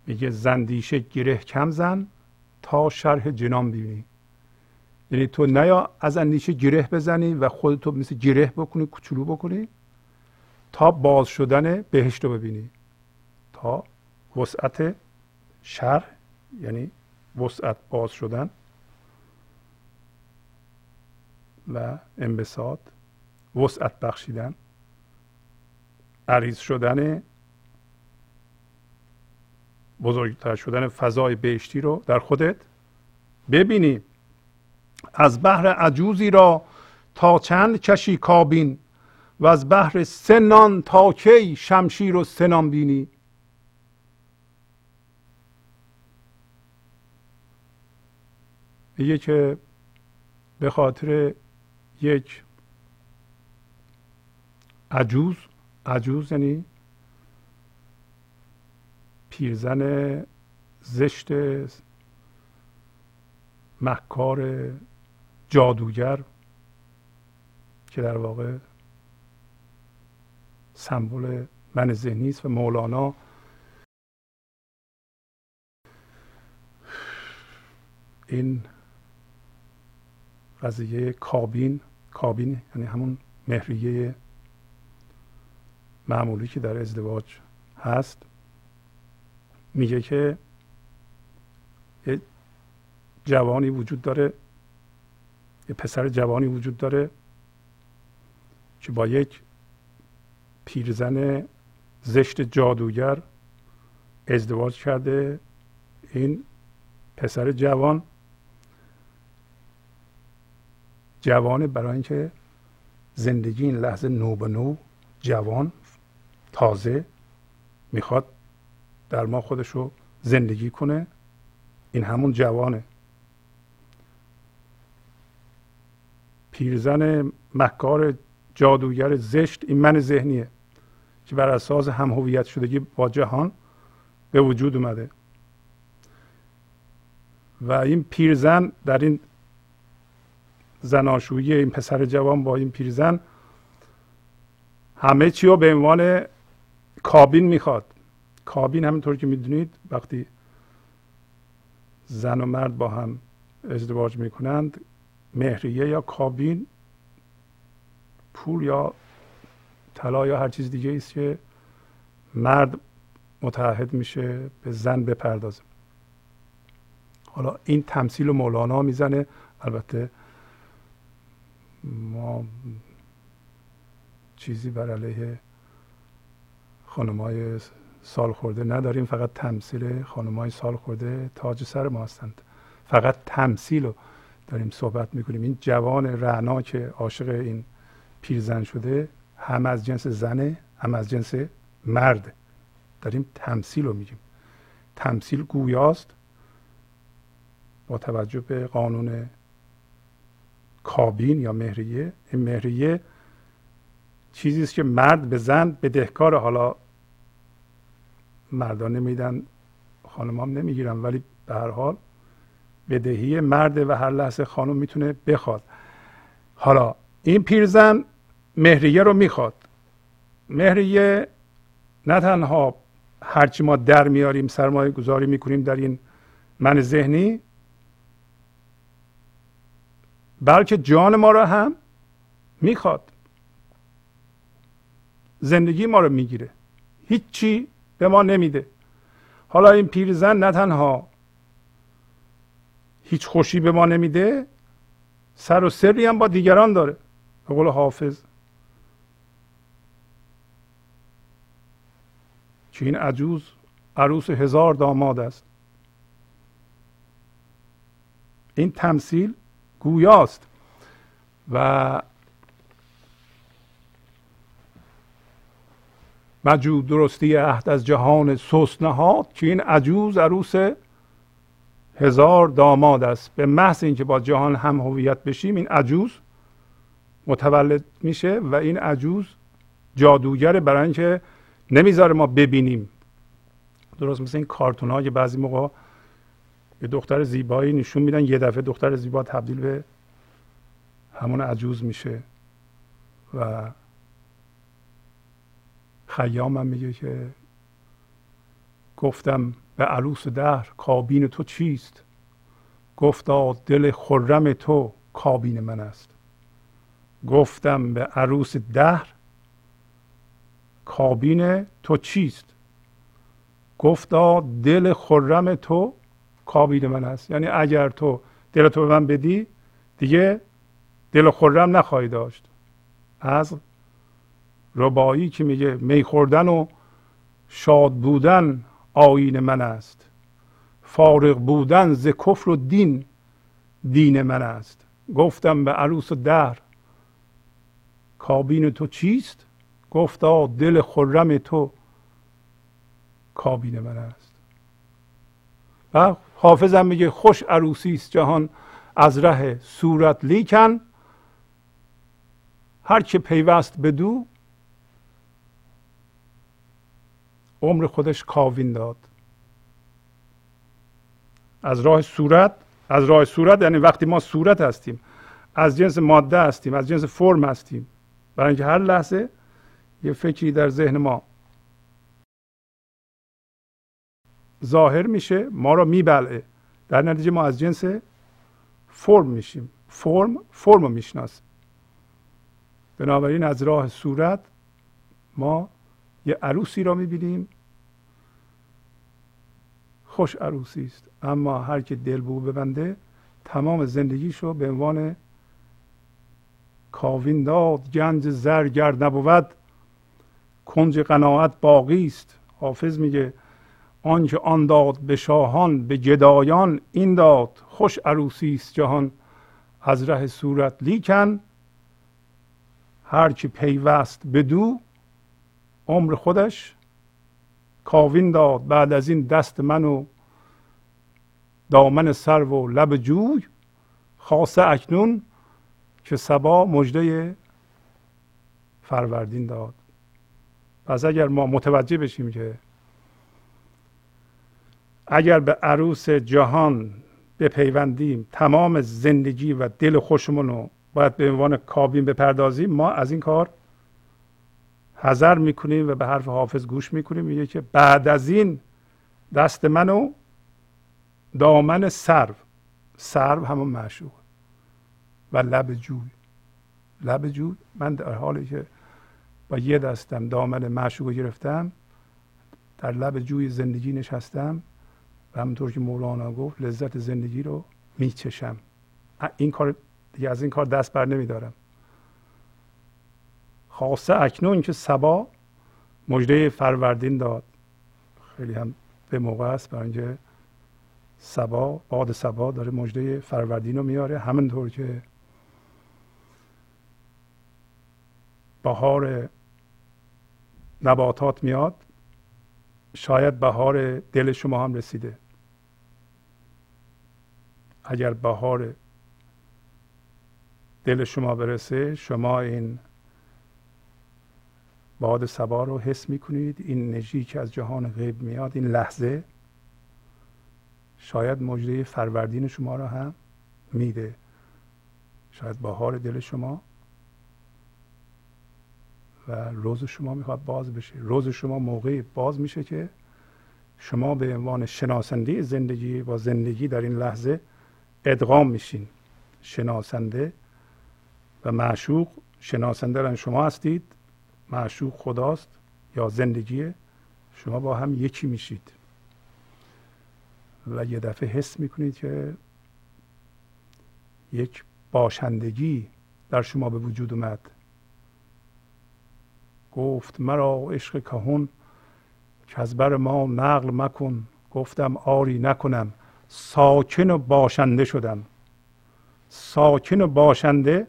میگه زندیشه گره کم زن تا شرح جنان ببینی. یعنی تو نیا از اندیشه گره بزنی و خودتو مثل گره بکنی کوچولو بکنی تا باز شدن بهشت رو ببینی. تا وسعت شرح یعنی وسعت باز شدن و انبساط وسعت بخشیدن عریض شدن بزرگتر شدن فضای بهشتی رو در خودت ببینی. از بحر عجوزی را تا چند کشی کابین و از بحر سنان تا کی شمشیر و سنان بینی. میگه که به خاطر یک عجوز عجوز یعنی پیرزن زشت مکار جادوگر که در واقع سمبل من ذهنی است و مولانا. این قضیه کابین کابین یعنی همون مهریه معمولی که در ازدواج هست میگه که یه جوانی وجود داره یه پسر جوانی وجود داره که با یک پیرزن زشت جادوگر ازدواج کرده این پسر جوان. جوان برای اینکه زندگی این لحظه نو به نو جوان تازه می‌خواد در ما خودش رو زندگی کنه. این همون جوانه. پیرزن مکار جادوگر زشت این من ذهنیه که بر اساس هم هویت شدگی با جهان به وجود اومده. و این پیرزن در این زناشویی این پسر جوان با این پیرزن همه چی رو به عنوان کابین می‌خواد. کابین همینطور که می‌دونید وقتی زن و مرد با هم ازدواج می‌کنند مهریه یا کابین پول یا طلا یا هر چیز دیگه است که مرد متعهد میشه به زن بپردازه. حالا این تمثیل مولانا می‌زنه البته ما چیزی بر علیه خانمای سال خورده نداریم فقط تمثیل های سال خورده تاج سر ما هستند. فقط تمثیل رو داریم صحبت می‌کنیم. این جوان رعنا که عاشق این پیرزن شده هم از جنس زنه هم از جنس مرد. داریم تمثیل رو میگیم. تمثیل گویاست با توجه به قانون کابین یا مهریه. این مهریه چیزی است که مرد به زن بدهکار حالا مردان نمیدن خانم نمی‌گیرن ولی به هر حال بدهی مرد و هر لحظه خانم می‌تونه بخواد. حالا این پیرزن مهریه رو می‌خواد. مهریه نه تنها هرچی ما در میاریم سرمایه گذاری می‌کنیم در این من ذهنی بلکه جان ما را هم می‌خواد. زندگی ما رو می‌گیره. هیچی به ما نمیده. حالا این پیرزن نه تنها هیچ خوشی به ما نمیده سر و سری هم با دیگران داره. به قول حافظ. که این عجوز عروس هزار داماد است. این تمثیل گویاست. و مجود درستی عهد از جهان سست نهاد که این عجوز عروس هزار داماد است. به محض اینکه با جهان هم هویت بشیم این عجوز متولد میشه و این عجوز جادوگره برای اینکه نمی‌ذاره ما ببینیم. درست مثل این کارتون ها بعضی موقع به دختر زیبایی نشون میدن. یه دفعه دختر زیبا تبدیل به همون عجوز میشه و خیام هم میگه که گفتم به عروس دهر کابین تو چیست؟ گفتا دل خرم تو کابین من است. گفتم به عروس دهر کابین تو چیست؟ گفتا دل خرم تو کابین من است یعنی اگر تو دل تو به من بدی دیگه دل خرم نخواهی داشت. از ربایی که میگه می خوردن و شاد بودن آین من است. فارغ بودن ز کفر و دین دین من است. گفتم به عروس در کابین تو چیست؟ گفتا دل خرم تو کابین من است. و حافظم میگه خوش عروسی است جهان از ره صورت لیکن. هر که پیوست بدو عمر خودش کاوین داد. از راه صورت از راه صورت یعنی وقتی ما صورت هستیم از جنس ماده هستیم از جنس فرم هستیم. برای اینکه هر لحظه یه فکری در ذهن ما ظاهر میشه ما رو میبلعه. در نتیجه ما از جنس فرم میشیم. فرم فرم رو می‌شناسیم. بنابراین از راه صورت ما یه عروسی را می‌بینیم. خوش عروسی است. اما هر که دل بو ببنده تمام زندگیش رو به عنوان کاوین داد گنج زرگر نبود. کنج قناعت باقی است. حافظ میگه آنکه آن داد به شاهان به گدایان این داد خوش عروسی است جهان. از ره صورت لیکن هر که پیوست بدو عمر خودش کاوین داد. بعد از این دست من و دامن سر و لب جوی خاصه اکنون که سبا مجده فروردین داد. پس اگر ما متوجه بشیم که اگر به عروس جهان بپیوندیم تمام زندگی و دل خوشمون رو باید به عنوان کابین بپردازیم ما از این کار حذر می‌کنیم و به حرف حافظ گوش می‌کنیم. میگه که بعد از این دست منو دامن سرو سرو همون معشوق و لب جوی. لب جوی؟ من در حالی که با یه دستم دامن معشوق گرفتم در لب جوی زندگی نشستم. همونطور که مولانا گفت لذت زندگی رو میچشم. این کار دیگه از این کار دست بر نمیدارم. خاصه اکنون که سبا مجده فروردین داد. خیلی هم به موقع است برای اینکه سبا باد سبا داره مجده فروردین رو میاره همینطور که بهار نباتات میاد شاید بهار دل شما هم رسیده. اگر بهار دل شما برسه شما این باد سبا رو حس می‌کنید این انرژی که از جهان غیب میاد این لحظه شاید مجده فروردین شما رو هم میده. شاید بهار دل شما و روز شما می‌خواد باز بشه. روز شما موقعی باز میشه که شما به عنوان شناسنده زندگی با زندگی در این لحظه ادغام میشین شناسنده و معشوق شناسنده شما هستید معشوق خداست یا زندگیه شما با هم یکی میشید. و یه دفعه حس می‌کنید که یک باشندگی در شما به وجود اومد. گفت مرا عشق کهون که از بر ما نقل مکن. گفتم آری نکنم. ساکن و باشنده شدم. ساکن و باشنده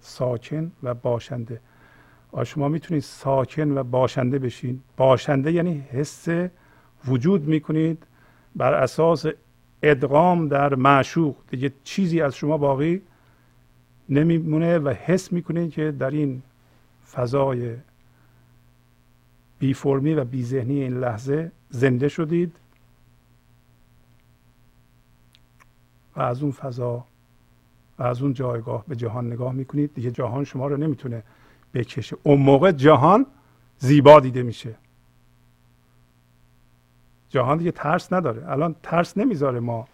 ساکن و باشنده. آیا شما می‌تونید ساکن و باشنده بشین. باشنده یعنی حس وجود می‌کنید بر اساس ادغام در معشوق. دیگه چیزی از شما باقی نمیمونه و حس می‌کنید که در این فضای بی فرمی و بی ذهنی این لحظه زنده شدید و از اون فضا و از اون جایگاه به جهان نگاه می‌کنید. دیگه جهان شما رو نمی‌تونه بکشه. اون موقع جهان زیبا دیده میشه. جهان دیگه ترس نداره. الان ترس نمی‌ذاره ما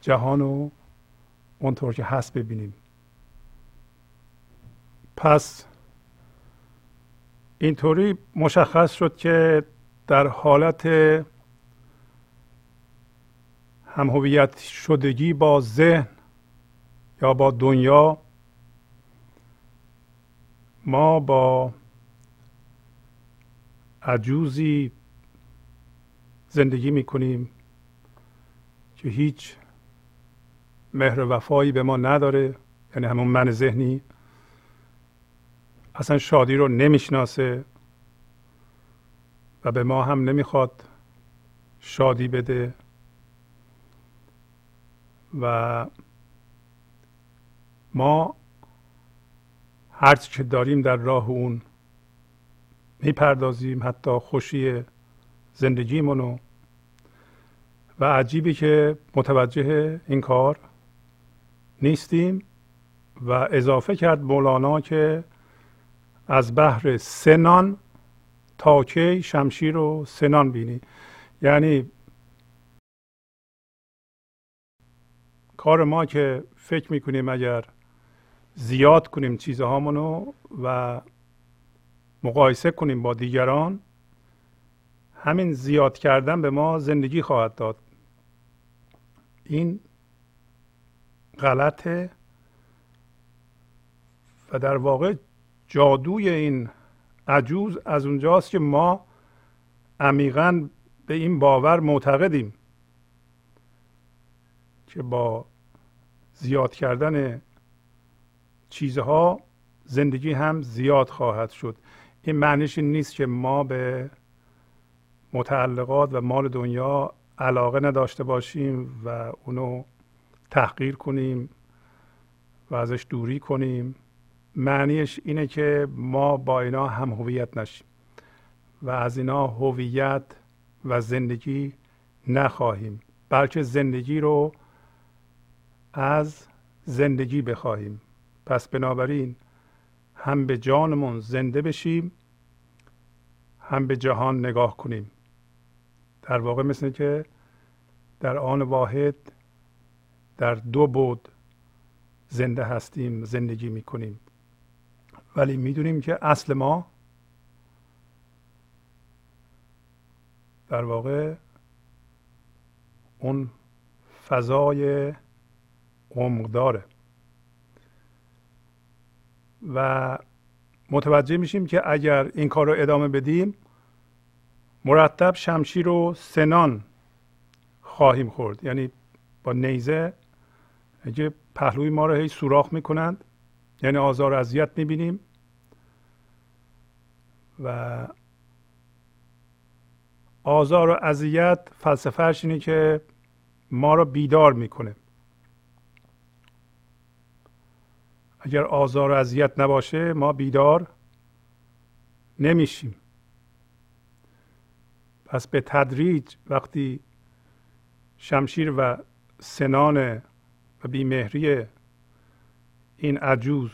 جهان رو اونطور که هست ببینیم. پس اینطوری مشخص شد که در حالت همهویت شدگی با ذهن یا با دنیا ما با عجوزی زندگی می‌کنیم که هیچ مهر وفایی به ما نداره یعنی همون من ذهنی. اصلا شادی رو نمی‌شناسه و به ما هم نمی‌خواد شادی بده و ما هرچی که داریم در راه اون می‌پردازیم حتی خوشی زندگیمونو و عجیبی که متوجه این کار نیستیم و اضافه کرد مولانا که از بحر سنان تا کی شمشیر و سنان بینی. یعنی کار ما که فکر می‌کنیم اگر زیاد کنیم چیزهامونو و مقایسه کنیم با دیگران همین زیاد کردن به ما زندگی خواهد داد. این غلطه و در واقع جادوی این عجوز از اونجاست که ما عمیقا به این باور معتقدیم که با زیاد کردن چیزها زندگی هم زیاد خواهد شد. این معنیش این نیست که ما به متعلقات و مال دنیا علاقه نداشته باشیم و اونو تحقیر کنیم و ازش دوری کنیم. معنیش اینه که ما با اینا هم هویت نشیم و از اینا هویت و زندگی نخواهیم بلکه زندگی رو از زندگی بخواهیم. پس بنابراین هم به جانمون زنده بشیم هم به جهان نگاه کنیم. در واقع مثل که در آن واحد در دو بود زنده هستیم زندگی می‌کنیم. ولی می‌دونیم که اصل ما در واقع اون فضای عمق داره و متوجه میشیم که اگر این کار رو ادامه بدیم مرتب شمشیر و سنان خواهیم خورد. یعنی با نیزه اگه پهلوی ما رو هی سوراخ می‌کنند یعنی آزار و اذیت می‌بینیم. و آزار و اذیت فلسفهش اینه که ما رو بیدار می‌کنه. اگر آزار و اذیت نباشه ما بیدار نمیشیم. پس به تدریج وقتی شمشیر و سنان و بیمهری این عجوز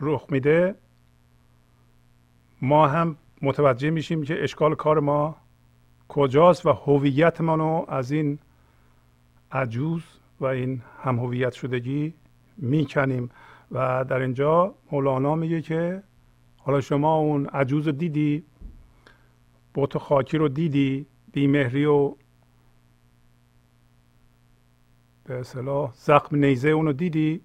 رخ میده ما هم متوجه میشیم که اشکال کار ما کجاست و هویت رو از این عجوز و این هم هویت شدگی می‌کنیم. و در اینجا مولانا میگه که حالا شما اون عجوز دیدی بوت خاکی رو دیدی بیمهری و به اصطلاح زخم نیزه اونو دیدی.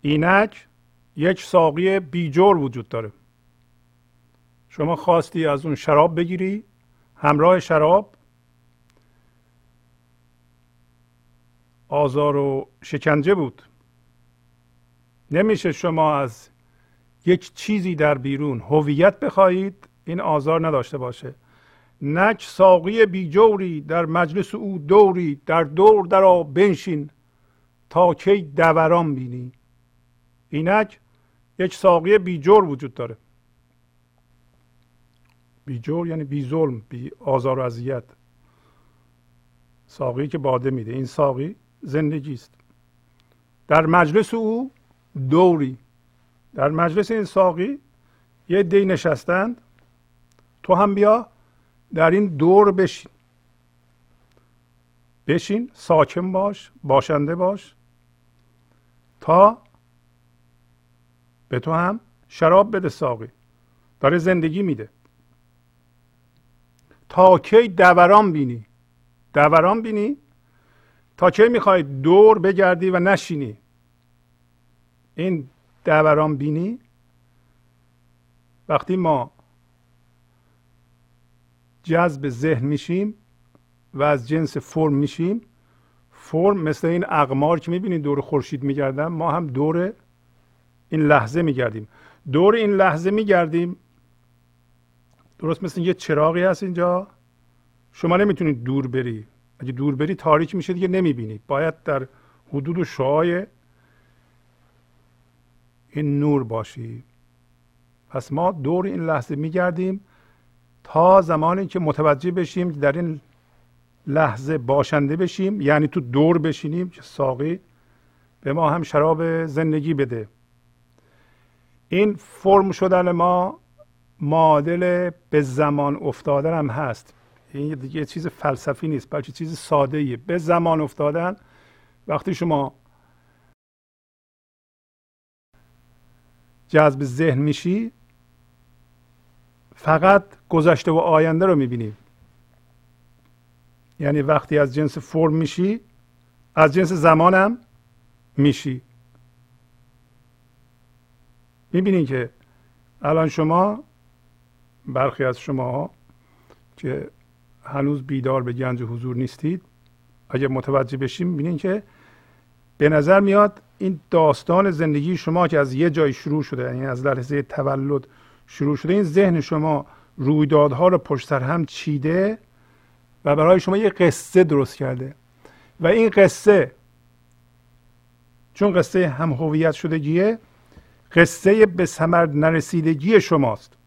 اینک یک ساقی بیجور وجود داره. شما خواستی از اون شراب بگیری همراه شراب آزار و شکنجه بود. نمیشه شما از یک چیزی در بیرون هویت بخواهید این آزار نداشته باشه. نک ساقی بیجوری در مجلس او دوری در دور در بنشین تا کی دوران بینی. اینک یک ساقی بیجور وجود داره. بیجور یعنی بی ظلم بی آزار و اذیت. ساقی که باده میده. این ساقی زندگی است در مجلس او دوری. در مجلس این ساقی یه دی نشستند. تو هم بیا در این دور بشین. بشین ساکن باش باشنده باش. تا به تو هم شراب بده ساقی. داره زندگی میده. تا کی دوران بینی؟ دوران بینی؟ تا کی می‌خوای دور بگردی و نشینی؟ این دوران بینی؟ وقتی ما جذب ذهن میشیم و از جنس فرم میشیم فرم مثل این اقمار که می‌بینید دور خورشید میگردن ما هم دور این لحظه میگردیم. دور این لحظه میگردیم درست مثل یه چراغی هست اینجا. شما نمی‌تونید دور بری. اگه دور بری تاریک میشه دیگه نمی‌بینی. باید در حدود و شعای این نور باشی. پس ما دور این لحظه میگردیم تا زمانی که متوجه بشیم در این لحظه باشنده بشیم. یعنی تو دور بشینیم که ساقی به ما هم شراب زندگی بده. این فرم شدن ما معادل به زمان افتادن هم هست. این یه چیز فلسفی نیست بلکه چیز ساده ایه به زمان افتادن وقتی شما جذب ذهن میشی فقط گذشته و آینده رو می‌بینی. یعنی وقتی از جنس فرم میشی از جنس زمانم میشی. می‌بینین که الان شما برخی از شما که هنوز بیدار به گنج حضور نیستید اگر متوجه بشیم ببینین که به نظر میاد این داستان زندگی شما که از یه جای شروع شده یعنی از لحظه تولد شروع شده این ذهن شما رویدادها رو پشت سر هم چیده و برای شما یه قصه درست کرده. و این قصه چون قصه هم هویت شدگیه قصه به ثمر نرسیدگی شماست.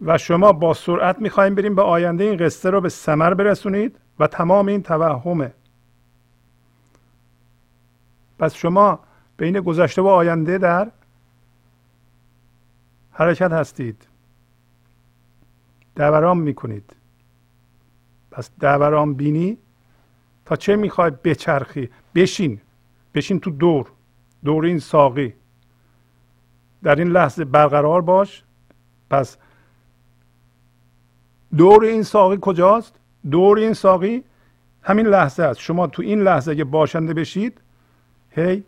و شما با سرعت می‌خوایم بریم به آینده این قصه رو به ثمر برسونید و تمام این توهمه. پس شما بین گذشته و آینده در حرکت هستید. دوران می‌کنید. پس دوران بینی تا چه می‌خوای بچرخی؟ بشین. بشین تو دور. دور این ساقی. در این لحظه برقرار باش. پس دور این ساقی کجاست؟ دور این ساقی همین لحظه است. شما تو این لحظه که باشنده بشید هی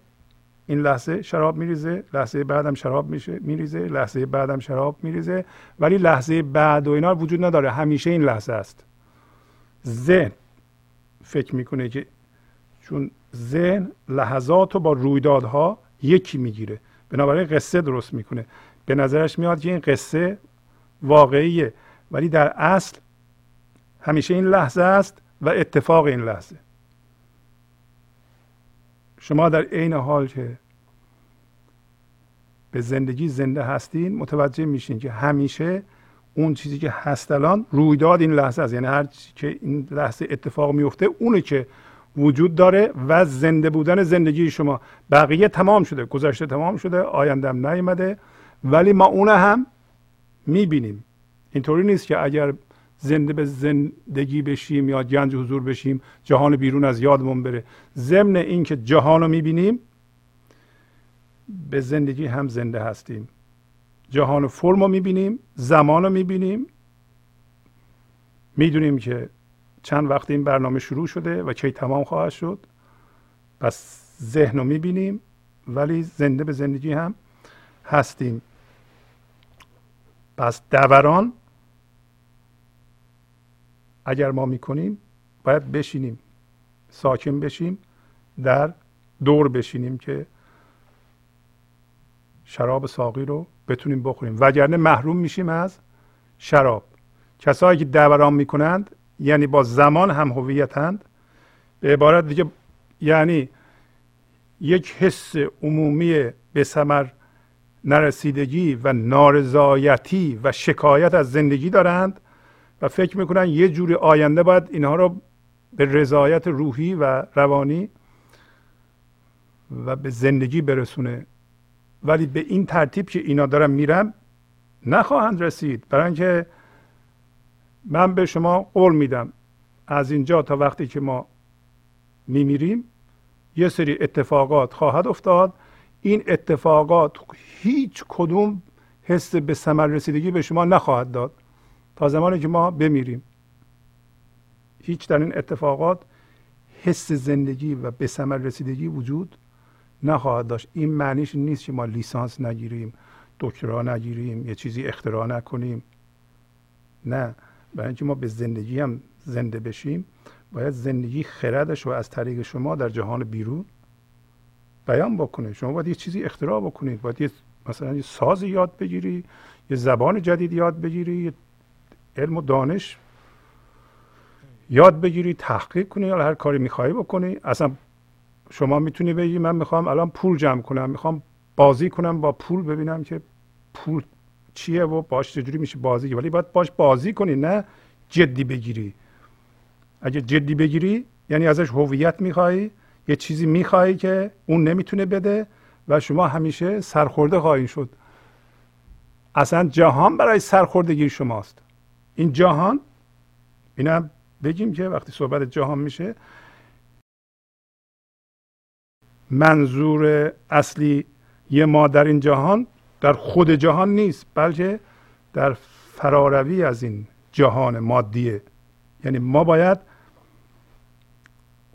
این لحظه شراب میریزه لحظه بعدم شراب میشه میریزه لحظه بعدم شراب میریزه ولی لحظه بعد و اینا وجود نداره. همیشه این لحظه است. ذهن فکر می‌کنه که چون ذهن لحظات رو با رویدادها یکی می‌گیره. بنابراین قصه درست می‌کنه. به نظرش میاد که این قصه واقعیه. ولی در اصل همیشه این لحظه است و اتفاق این لحظه. شما در عین حال که به زندگی زنده هستین متوجه میشین که همیشه اون چیزی که هست الان رویداد این لحظه است. یعنی هر چیزی که این لحظه اتفاق میفته اونه که وجود داره و زنده بودن زندگی شما. بقیه تمام شده گذشته تمام شده آیندهم نیومده ولی ما اون هم می‌بینیم. اینطوری نیست که اگر زنده به زندگی بشیم یا گنج حضور بشیم جهان بیرون از یادمون بره. ضمن اینکه جهان رو می‌بینیم به زندگی هم زنده هستیم. جهان فرم رو می‌بینیم زمان رو می‌بینیم. می‌دونیم که چند وقت این برنامه شروع شده و کی تمام خواهد شد. پس ذهن رو می‌بینیم ولی زنده به زندگی هم هستیم. پس دوران اگر ما می‌کنیم باید بشینیم ساکن بشیم در دور بشینیم که شراب ساقی رو بتونیم بخوریم. وگرنه محروم میشیم از شراب. کسایی که دوران می‌کنند یعنی با زمان هم هویتند به عبارت دیگه یعنی یک حس عمومی به ثمر نرسیدگی و نارضایتی و شکایت از زندگی دارند. و فکر می‌کنن یه جوری آینده باید اینها رو به رضایت روحی و روانی و به زندگی برسونه. ولی به این ترتیب که اینا دارن میرم نخواهند رسید. برای اینکه من به شما قول میدم از اینجا تا وقتی که ما میمیریم یه سری اتفاقات خواهد افتاد. این اتفاقات هیچ کدوم حس به ثمر رسیدگی به شما نخواهد داد. تا زمانی که ما بمیریم. هیچ در این اتفاقات حس زندگی و به ثمر رسیدگی وجود نخواهد داشت. این معنیش نیست که ما لیسانس نگیریم دکترا نگیریم یه چیزی اختراع نکنیم. نه برای اینکه ما به زندگی هم زنده بشیم باید زندگی خردش رو از طریق شما در جهان بیرون بیان بکنه شما باید یه چیزی اختراع بکنید. باید یه مثلا یه ساز یاد بگیری یه زبان جدید یاد بگیری یه علم و دانش. یاد بگیری تحقیق کنی یا هر کاری می‌خوای بکنی. اصلا شما می‌تونی بگی من می‌خوام الان پول جمع کنم می‌خوام بازی کنم با پول ببینم که پول چیه و باش چجوری میشه بازی ولی باید باش بازی کنی نه جدی بگیری. اگه جدی بگیری یعنی ازش هویت می‌خوای یه چیزی می‌خوای که اون نمی‌تونه بده و شما همیشه سرخورده خواهی شد. اصلا جهان برای سرخوردگی شماست. این جهان اینم بگیم که وقتی صحبت جهان میشه منظور اصلی یه ما در این جهان در خود جهان نیست بلکه در فراروی از این جهان مادیه. یعنی ما باید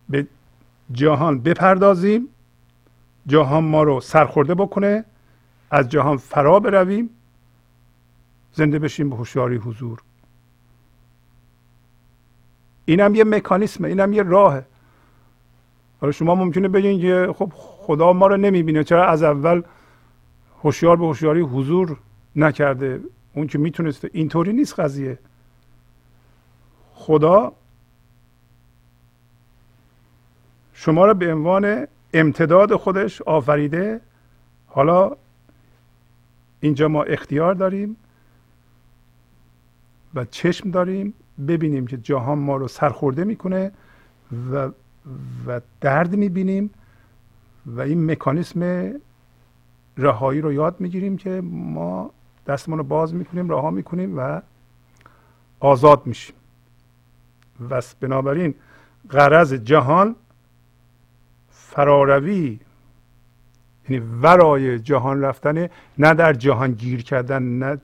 به جهان بپردازیم جهان ما رو سرخورده بکنه از جهان فرا برویم زنده بشیم به هوشیاری حضور. اینم یه مکانیسمه اینم یه راهه. حالا شما ممکنه بگین که خب خدا ما رو نمی‌بینه. چرا از اول هوشیار به هوشیاری حضور نکرده؟ اون که می‌تونسته اینطوری نیست قضیه. خدا شما را به عنوان امتداد خودش آفریده. حالا اینجا ما اختیار داریم و چشم داریم. ببینیم که جهان ما رو سرخورده می‌کنه و و درد می‌بینیم و این مکانیسم رهایی رو یاد می‌گیریم که ما دستمون رو باز می‌کنیم رها می‌کنیم و آزاد میشیم. و بنابراین غرض جهان فراروی یعنی ورای جهان رفتن نه در جهان گیر کردن نه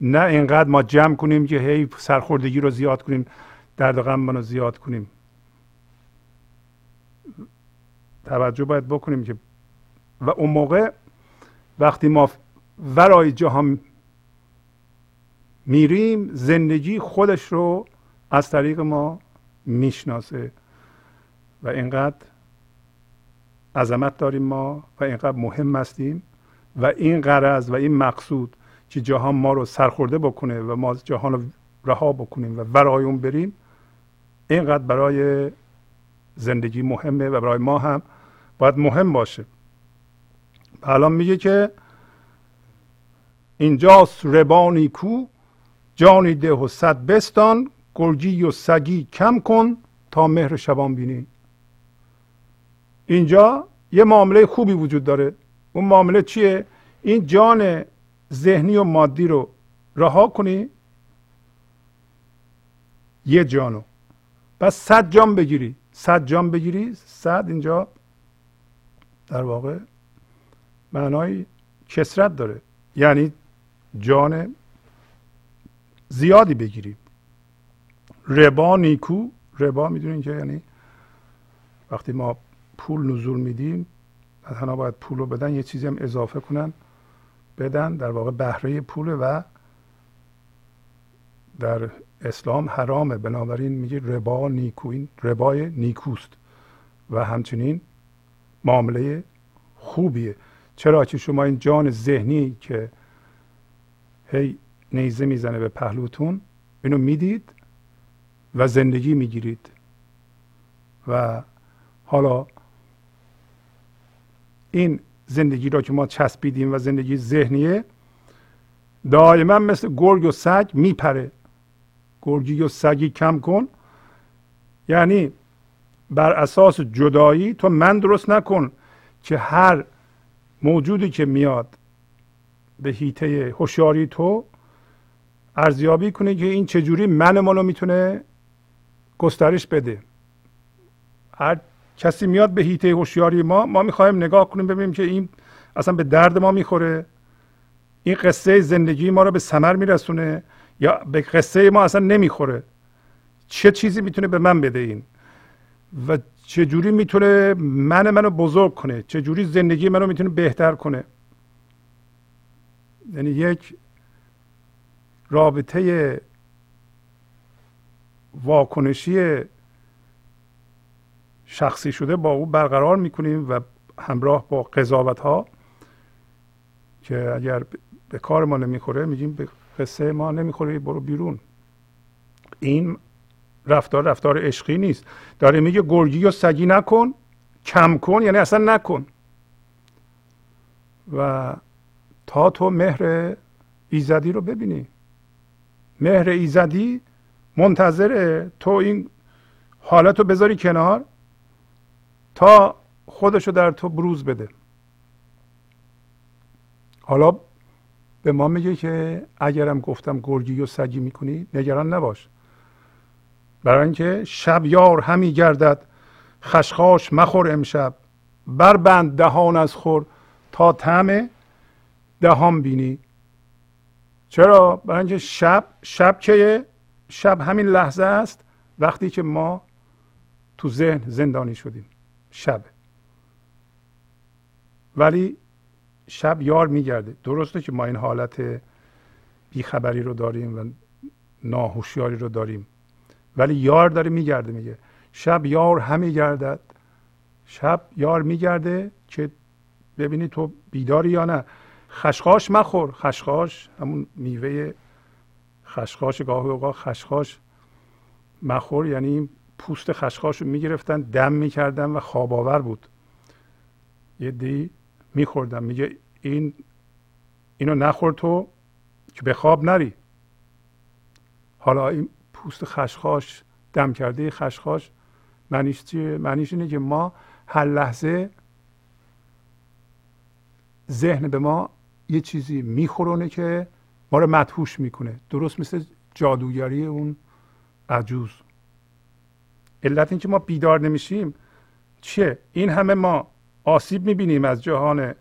نه اینقدر ما جمع کنیم که هی سرخوردگی رو زیاد کنیم درد و غم رو زیاد کنیم. توجه باید بکنیم که و اون موقع وقتی ما ورای جهان میریم زندگی خودش رو از طریق ما می‌شناسه و اینقدر عظمت داریم ما و اینقدر مهم هستیم و این غرض و این مقصود که جهان ما رو سرخورده بکنه و ما جهان رو رها بکنیم و ورای اون بریم اینقدر برای زندگی مهمه و برای ما هم باید مهم باشه. الان میگه که اینجاست ربانی کو جانی ده و صد بستان گرگی و سگی کم کن تا مهر شبان بینی. اینجا یه معامله خوبی وجود داره. اون معامله چیه؟ این جان ذهنی و مادی رو رها کنی. یه جانو. پس صد جان بگیری. صد جان بگیری. صد اینجا در واقع معنای کسرت داره. یعنی جان زیادی بگیری. ربا نیکو. ربا می‌دونین که یعنی وقتی ما پول نزول میدیم تنها باید پول رو بدن یه چیزی هم اضافه کنن. بدن در واقع بهره پول و در اسلام حرامه. بنابراین میگه ربا نیکو این ربای نیکوست و همچنین معامله خوبیه. چرا که شما این جان ذهنی که هی نیزه می‌زنه به پهلوتون اینو می‌دید و زندگی می‌گیرید. و حالا این زندگی را که ما چسبیدیم و زندگی ذهنیه دائما مثل گرگ و سگ میپره. گرگی و سگی کم کن. یعنی بر اساس جدایی تو من درست نکن که هر موجودی که میاد به هیته هوشیاری تو ارزیابی کنه که این چجوری من ما رو می‌تونه گسترش بده. هر کسی میاد به هیته هوشیاری ما ما می‌خوایم نگاه کنیم ببینیم که این اصلا به درد ما می‌خوره. این قصه زندگی ما رو به ثمر میرسونه یا به قصه ما اصلا نمی‌خوره. چه چیزی می‌تونه به من بده این؟ و چه جوری می‌تونه من منو بزرگ کنه؟ چه جوری زندگی منو می‌تونه بهتر کنه؟ یعنی یک رابطه واکنشی شخصی شده با او برقرار می‌کنیم و همراه با قضاوت ها که اگر به کار ما نمی‌خوره میگیم به قصه ما نمی‌خوره برو بیرون. این رفتار رفتار عشقی نیست. داره میگه گرگی یا سگی نکن کم کن یعنی اصلا نکن. و تا تو مهر ایزدی رو ببینی. مهر ایزدی منتظره تو این حالت رو بذاری کنار. تا خودشو در تو بروز بده. حالا به ما میگه که اگرم گفتم گرگی و سگی می‌کنی نگران نباش. برای اینکه شب یار همی گردد خشخاش مخور امشب. بربند دهان از خور تا طعم دهان بینی. چرا؟ برای اینکه شب شب که شب همین لحظه است وقتی که ما تو ذهن زندانی شدیم. شب ولی شب یار میگرده. درسته که ما این حالت بیخبری رو داریم و ناهوشیاری رو داریم. ولی یار داره میگرده میگه. شب یار همی گردد. شب یار میگرده که ببینی تو بیداری یا نه. خشخاش مخور. خشخاش همون میوه خشخاش گاهی اوقات خشخاش مخور یعنی پوست خشخاش رو می‌گرفتن دم می‌کردن و خواب آور بود. یه دی میخوردن میگه این اینو نخور تو که به خواب نری. حالا این پوست خشخاش دم کرده خشخاش معنیش چیه؟ معنیش اینه که ما هر لحظه ذهن به ما یه چیزی میخورونه که ما رو مدهوش می‌کنه. درست مثل جادوگری اون عجوز. علت اینکه ما بیدار نمیشیم چیه؟ این همه ما آسیب می‌بینیم از جهان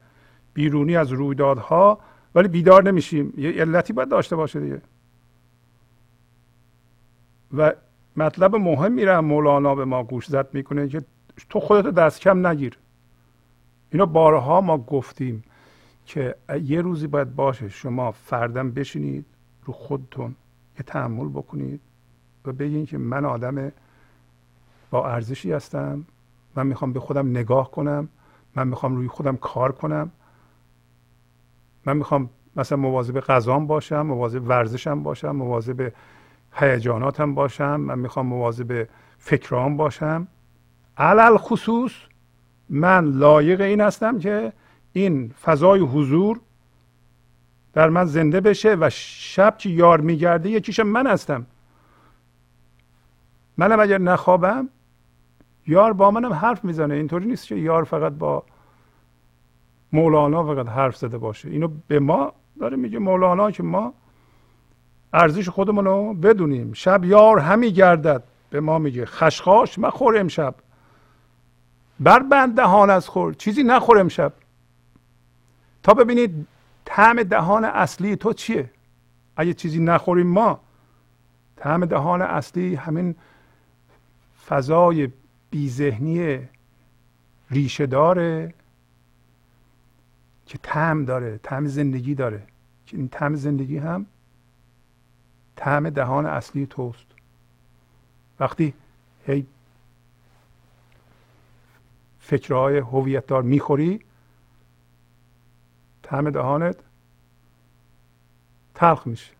بیرونی از رویدادها ولی بیدار نمیشیم. یه علتی باید داشته باشه دیگه. و مطلب مهم میره مولانا به ما گوش زد می‌کنه که تو خودتو دست کم نگیر. اینو بارها ما گفتیم که یه روزی باید باشه شما فردم بشینید رو خودتون یه تحمل بکنید و بگین که من آدم با ارزشی هستم. من می‌خوام به خودم نگاه کنم. من می‌خوام روی خودم کار کنم. من می‌خوام مثلا مواظب غذام باشم مواظب ورزشم باشم مواظب هیجاناتم باشم. من می‌خوام مواظب فکرام باشم. علل خصوص من لایق این هستم که این فضای حضور در من زنده بشه و شب که یار میگرده یکیش من هستم. منم اگر نخوابم یار با منم حرف می‌زنه. اینطوری نیست که یار فقط با مولانا فقط حرف زده باشه. اینو به ما داره میگه مولانا که ما ارزش خودمون رو بدونیم. شب یار همی گردد. به ما میگه خشخاش مخور امشب. بر بند دهان از خور. چیزی نخور امشب. تا ببینید طعم دهان اصلی تو چیه؟ اگه چیزی نخوریم ما طعم دهان اصلی همین فضای بیذهنی ریشه داره که طعم داره طعم زندگی داره. که این طعم زندگی هم طعم دهان اصلی توست. وقتی هی فکرهای هویت دار می‌خوری طعم دهانت تلخ میشه.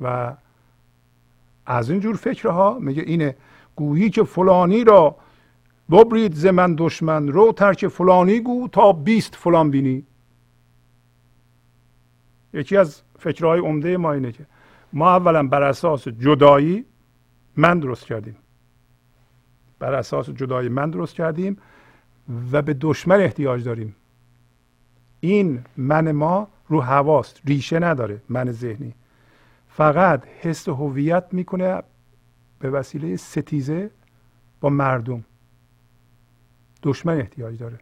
و از این جور فکرها میگه اینه گویی که فلانی را ببرید ز من دشمن رو ترک فلانی گو تا بیست فلان بینی. یکی از فکرهای عمده ما اینه که ما اولا بر اساس جدایی من درست کردیم. بر اساس جدایی من درست کردیم و به دشمن احتیاج داریم. این من ما رو هواست ریشه نداره من ذهنی. فقط حس هویت می‌کنه به وسیله ستیزه با مردم. دشمن احتیاج داره.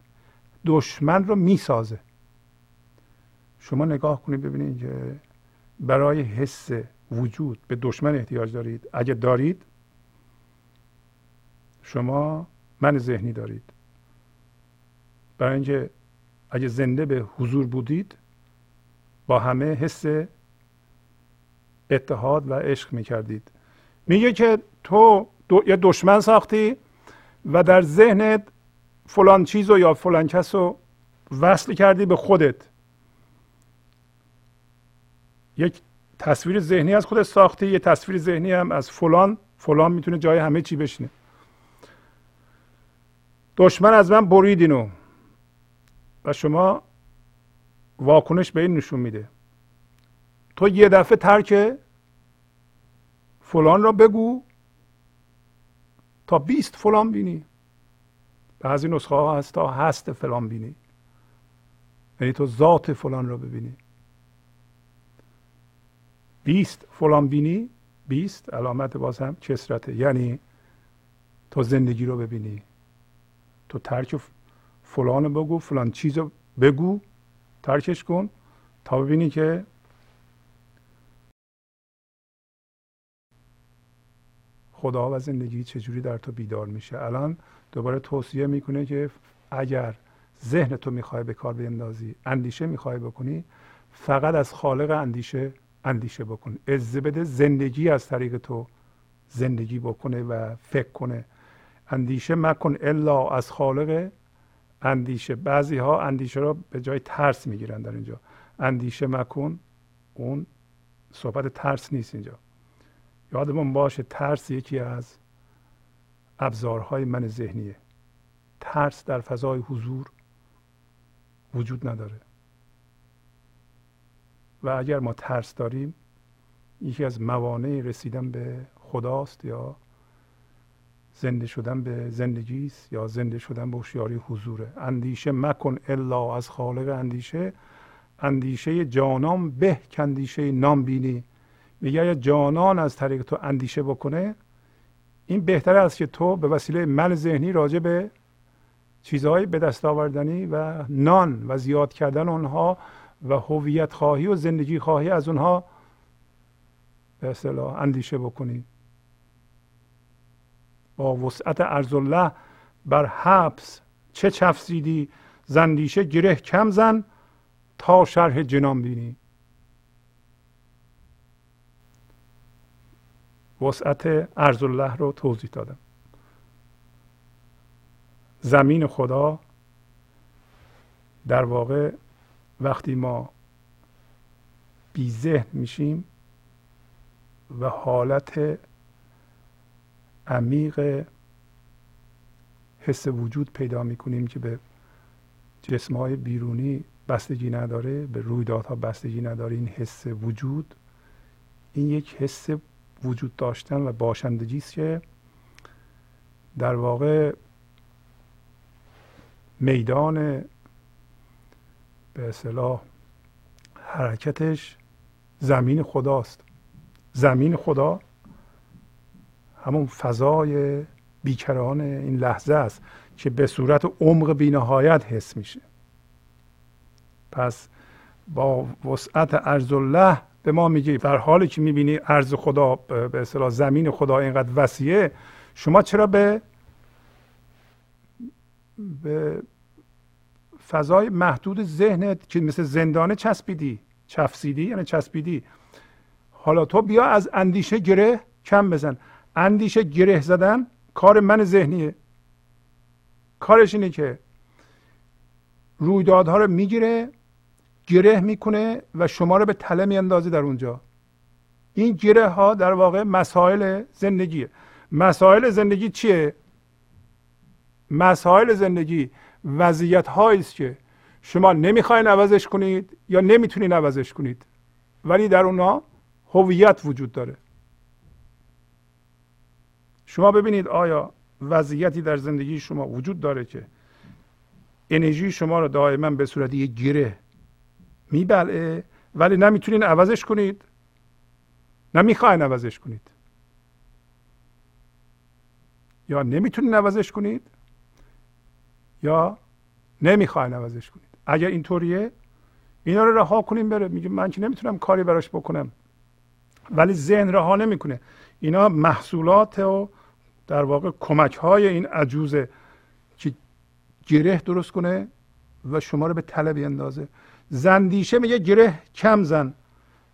دشمن رو می‌سازه. شما نگاه کنید ببینید که برای حس وجود به دشمن احتیاج دارید. اگه دارید شما من ذهنی دارید. برای اینکه اگه زنده به حضور بودید با همه حس اتحاد و عشق می‌کردید. میگه که تو دو یه دشمن ساختی و در ذهنت فلان چیز رو یا فلان کس رو وصل کردی به خودت. یک تصویر ذهنی از خودت ساختی یه تصویر ذهنی هم از فلان فلان می‌تونه جای همه چی بشینه. دشمن از من برید اینو و شما واکنش به این نشون میده. تو یه دفعه ترک فلان را بگو تا بیست فلان بینی. بعضی نسخه ها هست تا هست فلان بینی. یعنی تو ذات فلان را ببینی. بیست فلان بینی بیست علامت باز هم کسرته یعنی تو زندگی رو ببینی. تو ترک فلان بگو فلان چیز رو بگو ترکش کن تا ببینی که خدا و زندگی چجوری در تو بیدار میشه. الان دوباره توصیه می‌کنه که اگر ذهن تو می‌خوای به کار بیندازی اندیشه می‌خوای بکنی فقط از خالق اندیشه اندیشه بکن. از بده زندگی از طریق تو زندگی بکنه و فکر کنه. اندیشه مکن الا از خالق اندیشه. بعضی ها اندیشه را به جای ترس می‌گیرن در اینجا. اندیشه مکن اون صحبت ترس نیست اینجا. یادمون باشه ترس یکی از ابزارهای من ذهنیه. ترس در فضای حضور وجود نداره. و اگر ما ترس داریم یکی از موانع رسیدن به خداست یا زنده شدن به زندگی است یا زنده شدن به هوشیاری حضوره. اندیشه مکن الا از خالق اندیشه. اندیشه جانان به کندیشه نام بینی میگه اگر جانان از طریق تو اندیشه بکنه؟ این بهتر است که تو به وسیله من ذهنی راجع به چیزهای به دست آوردنی و نان و زیاد کردن اونها و هویت خواهی و زندگی خواهی از اونها به اصطلاح اندیشه بکنی. با وسعت ارز الله بر حبس چه چفسیدی؟ زندیشه گره کم زن تا شرح جنان بینی. وسعت ارز الله رو توضیح دادم. زمین خدا در واقع وقتی ما بی ذهن میشیم و حالت عمیق حس وجود پیدا می‌کنیم که به جسم های بیرونی بستگی نداره به رویدادها بستگی نداره این حس وجود این یک حس وجود داشتن و باشندگی است که در واقع میدان به اصطلاح حرکتش زمین خداست. زمین خدا همون فضای بیکران این لحظه است که به صورت عمق بینهایت حس میشه. پس با وسعت ارز الله به ما میگه در حالی که می‌بینی ارز خدا به اصطلاح زمین خدا اینقدر وسیعه شما چرا به به فضای محدود ذهنت که مثل زندانه چسبیدی چفسیدی یعنی چسبیدی. حالا تو بیا از اندیشه گره کم بزن. اندیشه گره زدن کار من ذهنیه. کارش اینه که رویدادها رو می‌گیره گره می‌کنه و شما رو به تله میاندازه در اونجا. این گره ها در واقع مسائل زندگیه مسائل زندگی چیه؟ مسائل زندگی وضعیت هایی است که شما نمی‌خواین عوضش کنید یا نمی‌تونید عوضش کنید ولی در اونها هویت وجود داره. شما ببینید آیا وضعیتی در زندگی شما وجود داره که انرژی شما رو دائما به صورت یک گره میبلعه ولی نمی‌تونین عوضش کنید. نمی‌خواین عوضش کنید. یا نمی‌تونین عوضش کنید یا نمی‌خواین عوضش کنید. اگر اینطوریه اینا رو رها کنیم بره. میگه من که نمی‌تونم کاری براش بکنم. ولی ذهن رها نمی‌کنه. اینا محصولات و در واقع کمک های این عجوزه که گره درست کنه و شما رو به طلب بیندازه زندیشه میگه گره کم زن.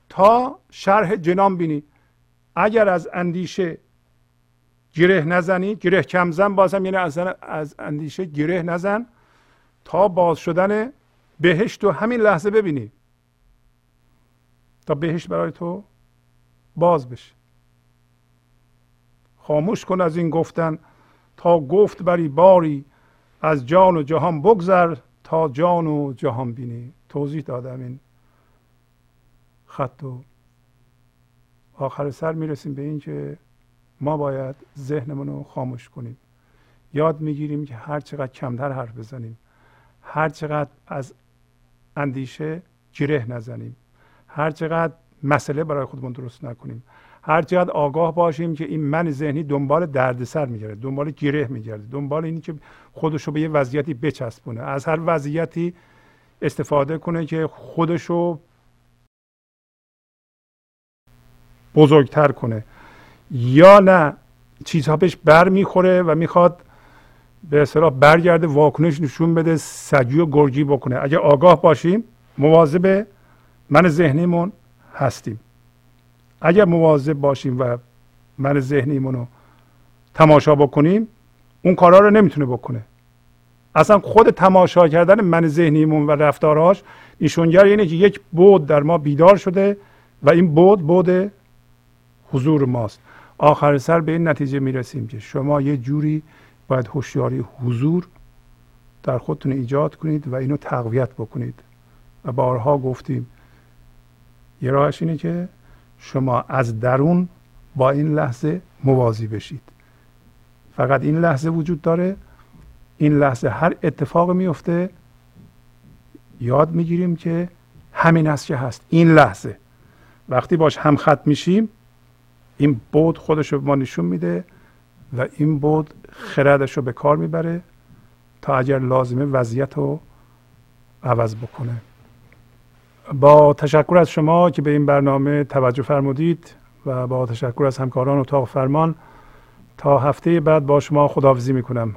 تا شرح جنان بینی. اگر از اندیشه گره نزنی گره کم زن بازم یعنی از, از اندیشه گره نزن. تا باز شدن بهشت تو همین لحظه ببینی. تا بهشت برای تو باز بشه. خاموش کن از این گفتن. تا گفت بری باری. از جان و جهان بگذر. تا جان و جهان بینی. توضیح دادم این خط و آخر سر می‌رسیم به این که ما باید ذهنمون رو خاموش کنیم. یاد می‌گیریم که هر چقدر کمتر حرف بزنیم. هر چقدر از اندیشه گره نزنیم. هر چقدر مسئله برای خودمون درست نکنیم. هر چقدر آگاه باشیم که این من ذهنی دنبال دردسر میگرده دنبال گره میگرده دنبال اینی که خودش رو به یه وضعیتی بچسبونه. از هر وضعیتی استفاده کنه که خودش رو بزرگتر کنه. یا نه چیزها بهش بر می‌خوره و می‌خواد به اصطلاح برگرده واکنش نشون بده سگی و گرگی بکنه. اگه آگاه باشیم مواظب من ذهنیمون هستیم. اگر مواظب باشیم و من ذهنیمون رو تماشا بکنیم اون کارا رو نمی‌تونه بکنه. اصلا خود تماشا کردن من ذهنیمون و رفتارهاش نشونگر اینه که یک بود در ما بیدار شده و این بود بود حضور ماست. آخر سر به این نتیجه می‌رسیم که شما یه جوری باید هوشیاری حضور در خودتون ایجاد کنید و اینو تقویت بکنید. و بارها گفتیم یه راهش اینه که شما از درون با این لحظه موازی بشید. فقط این لحظه وجود داره این لحظه هر اتفاق میفته یاد می‌گیریم که همین است که هست. این لحظه. وقتی باش هم خط میشیم این بود خودش رو به ما نشون میده و این بود خردش رو به کار می‌بره تا اگر لازمه وضعیت رو عوض بکنه. با تشکر از شما که به این برنامه توجه فرمودید و با تشکر از همکاران اتاق فرمان تا هفته بعد با شما خداحافظی می‌کنم.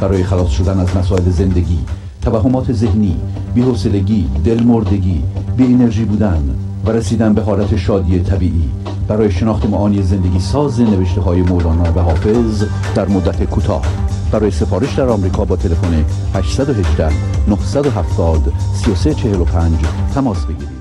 برای خلاص شدن از مسائل زندگی توهمات ذهنی بی‌حوصلگی دلمردگی بی انرژی بودن و رسیدن به حالت شادی طبیعی. برای شناخت معانی زندگی ساز نوشته های مولانا و حافظ در مدت کوتاه. برای سفارش در آمریکا با تلفن 818 970 3345 تماس بگیرید.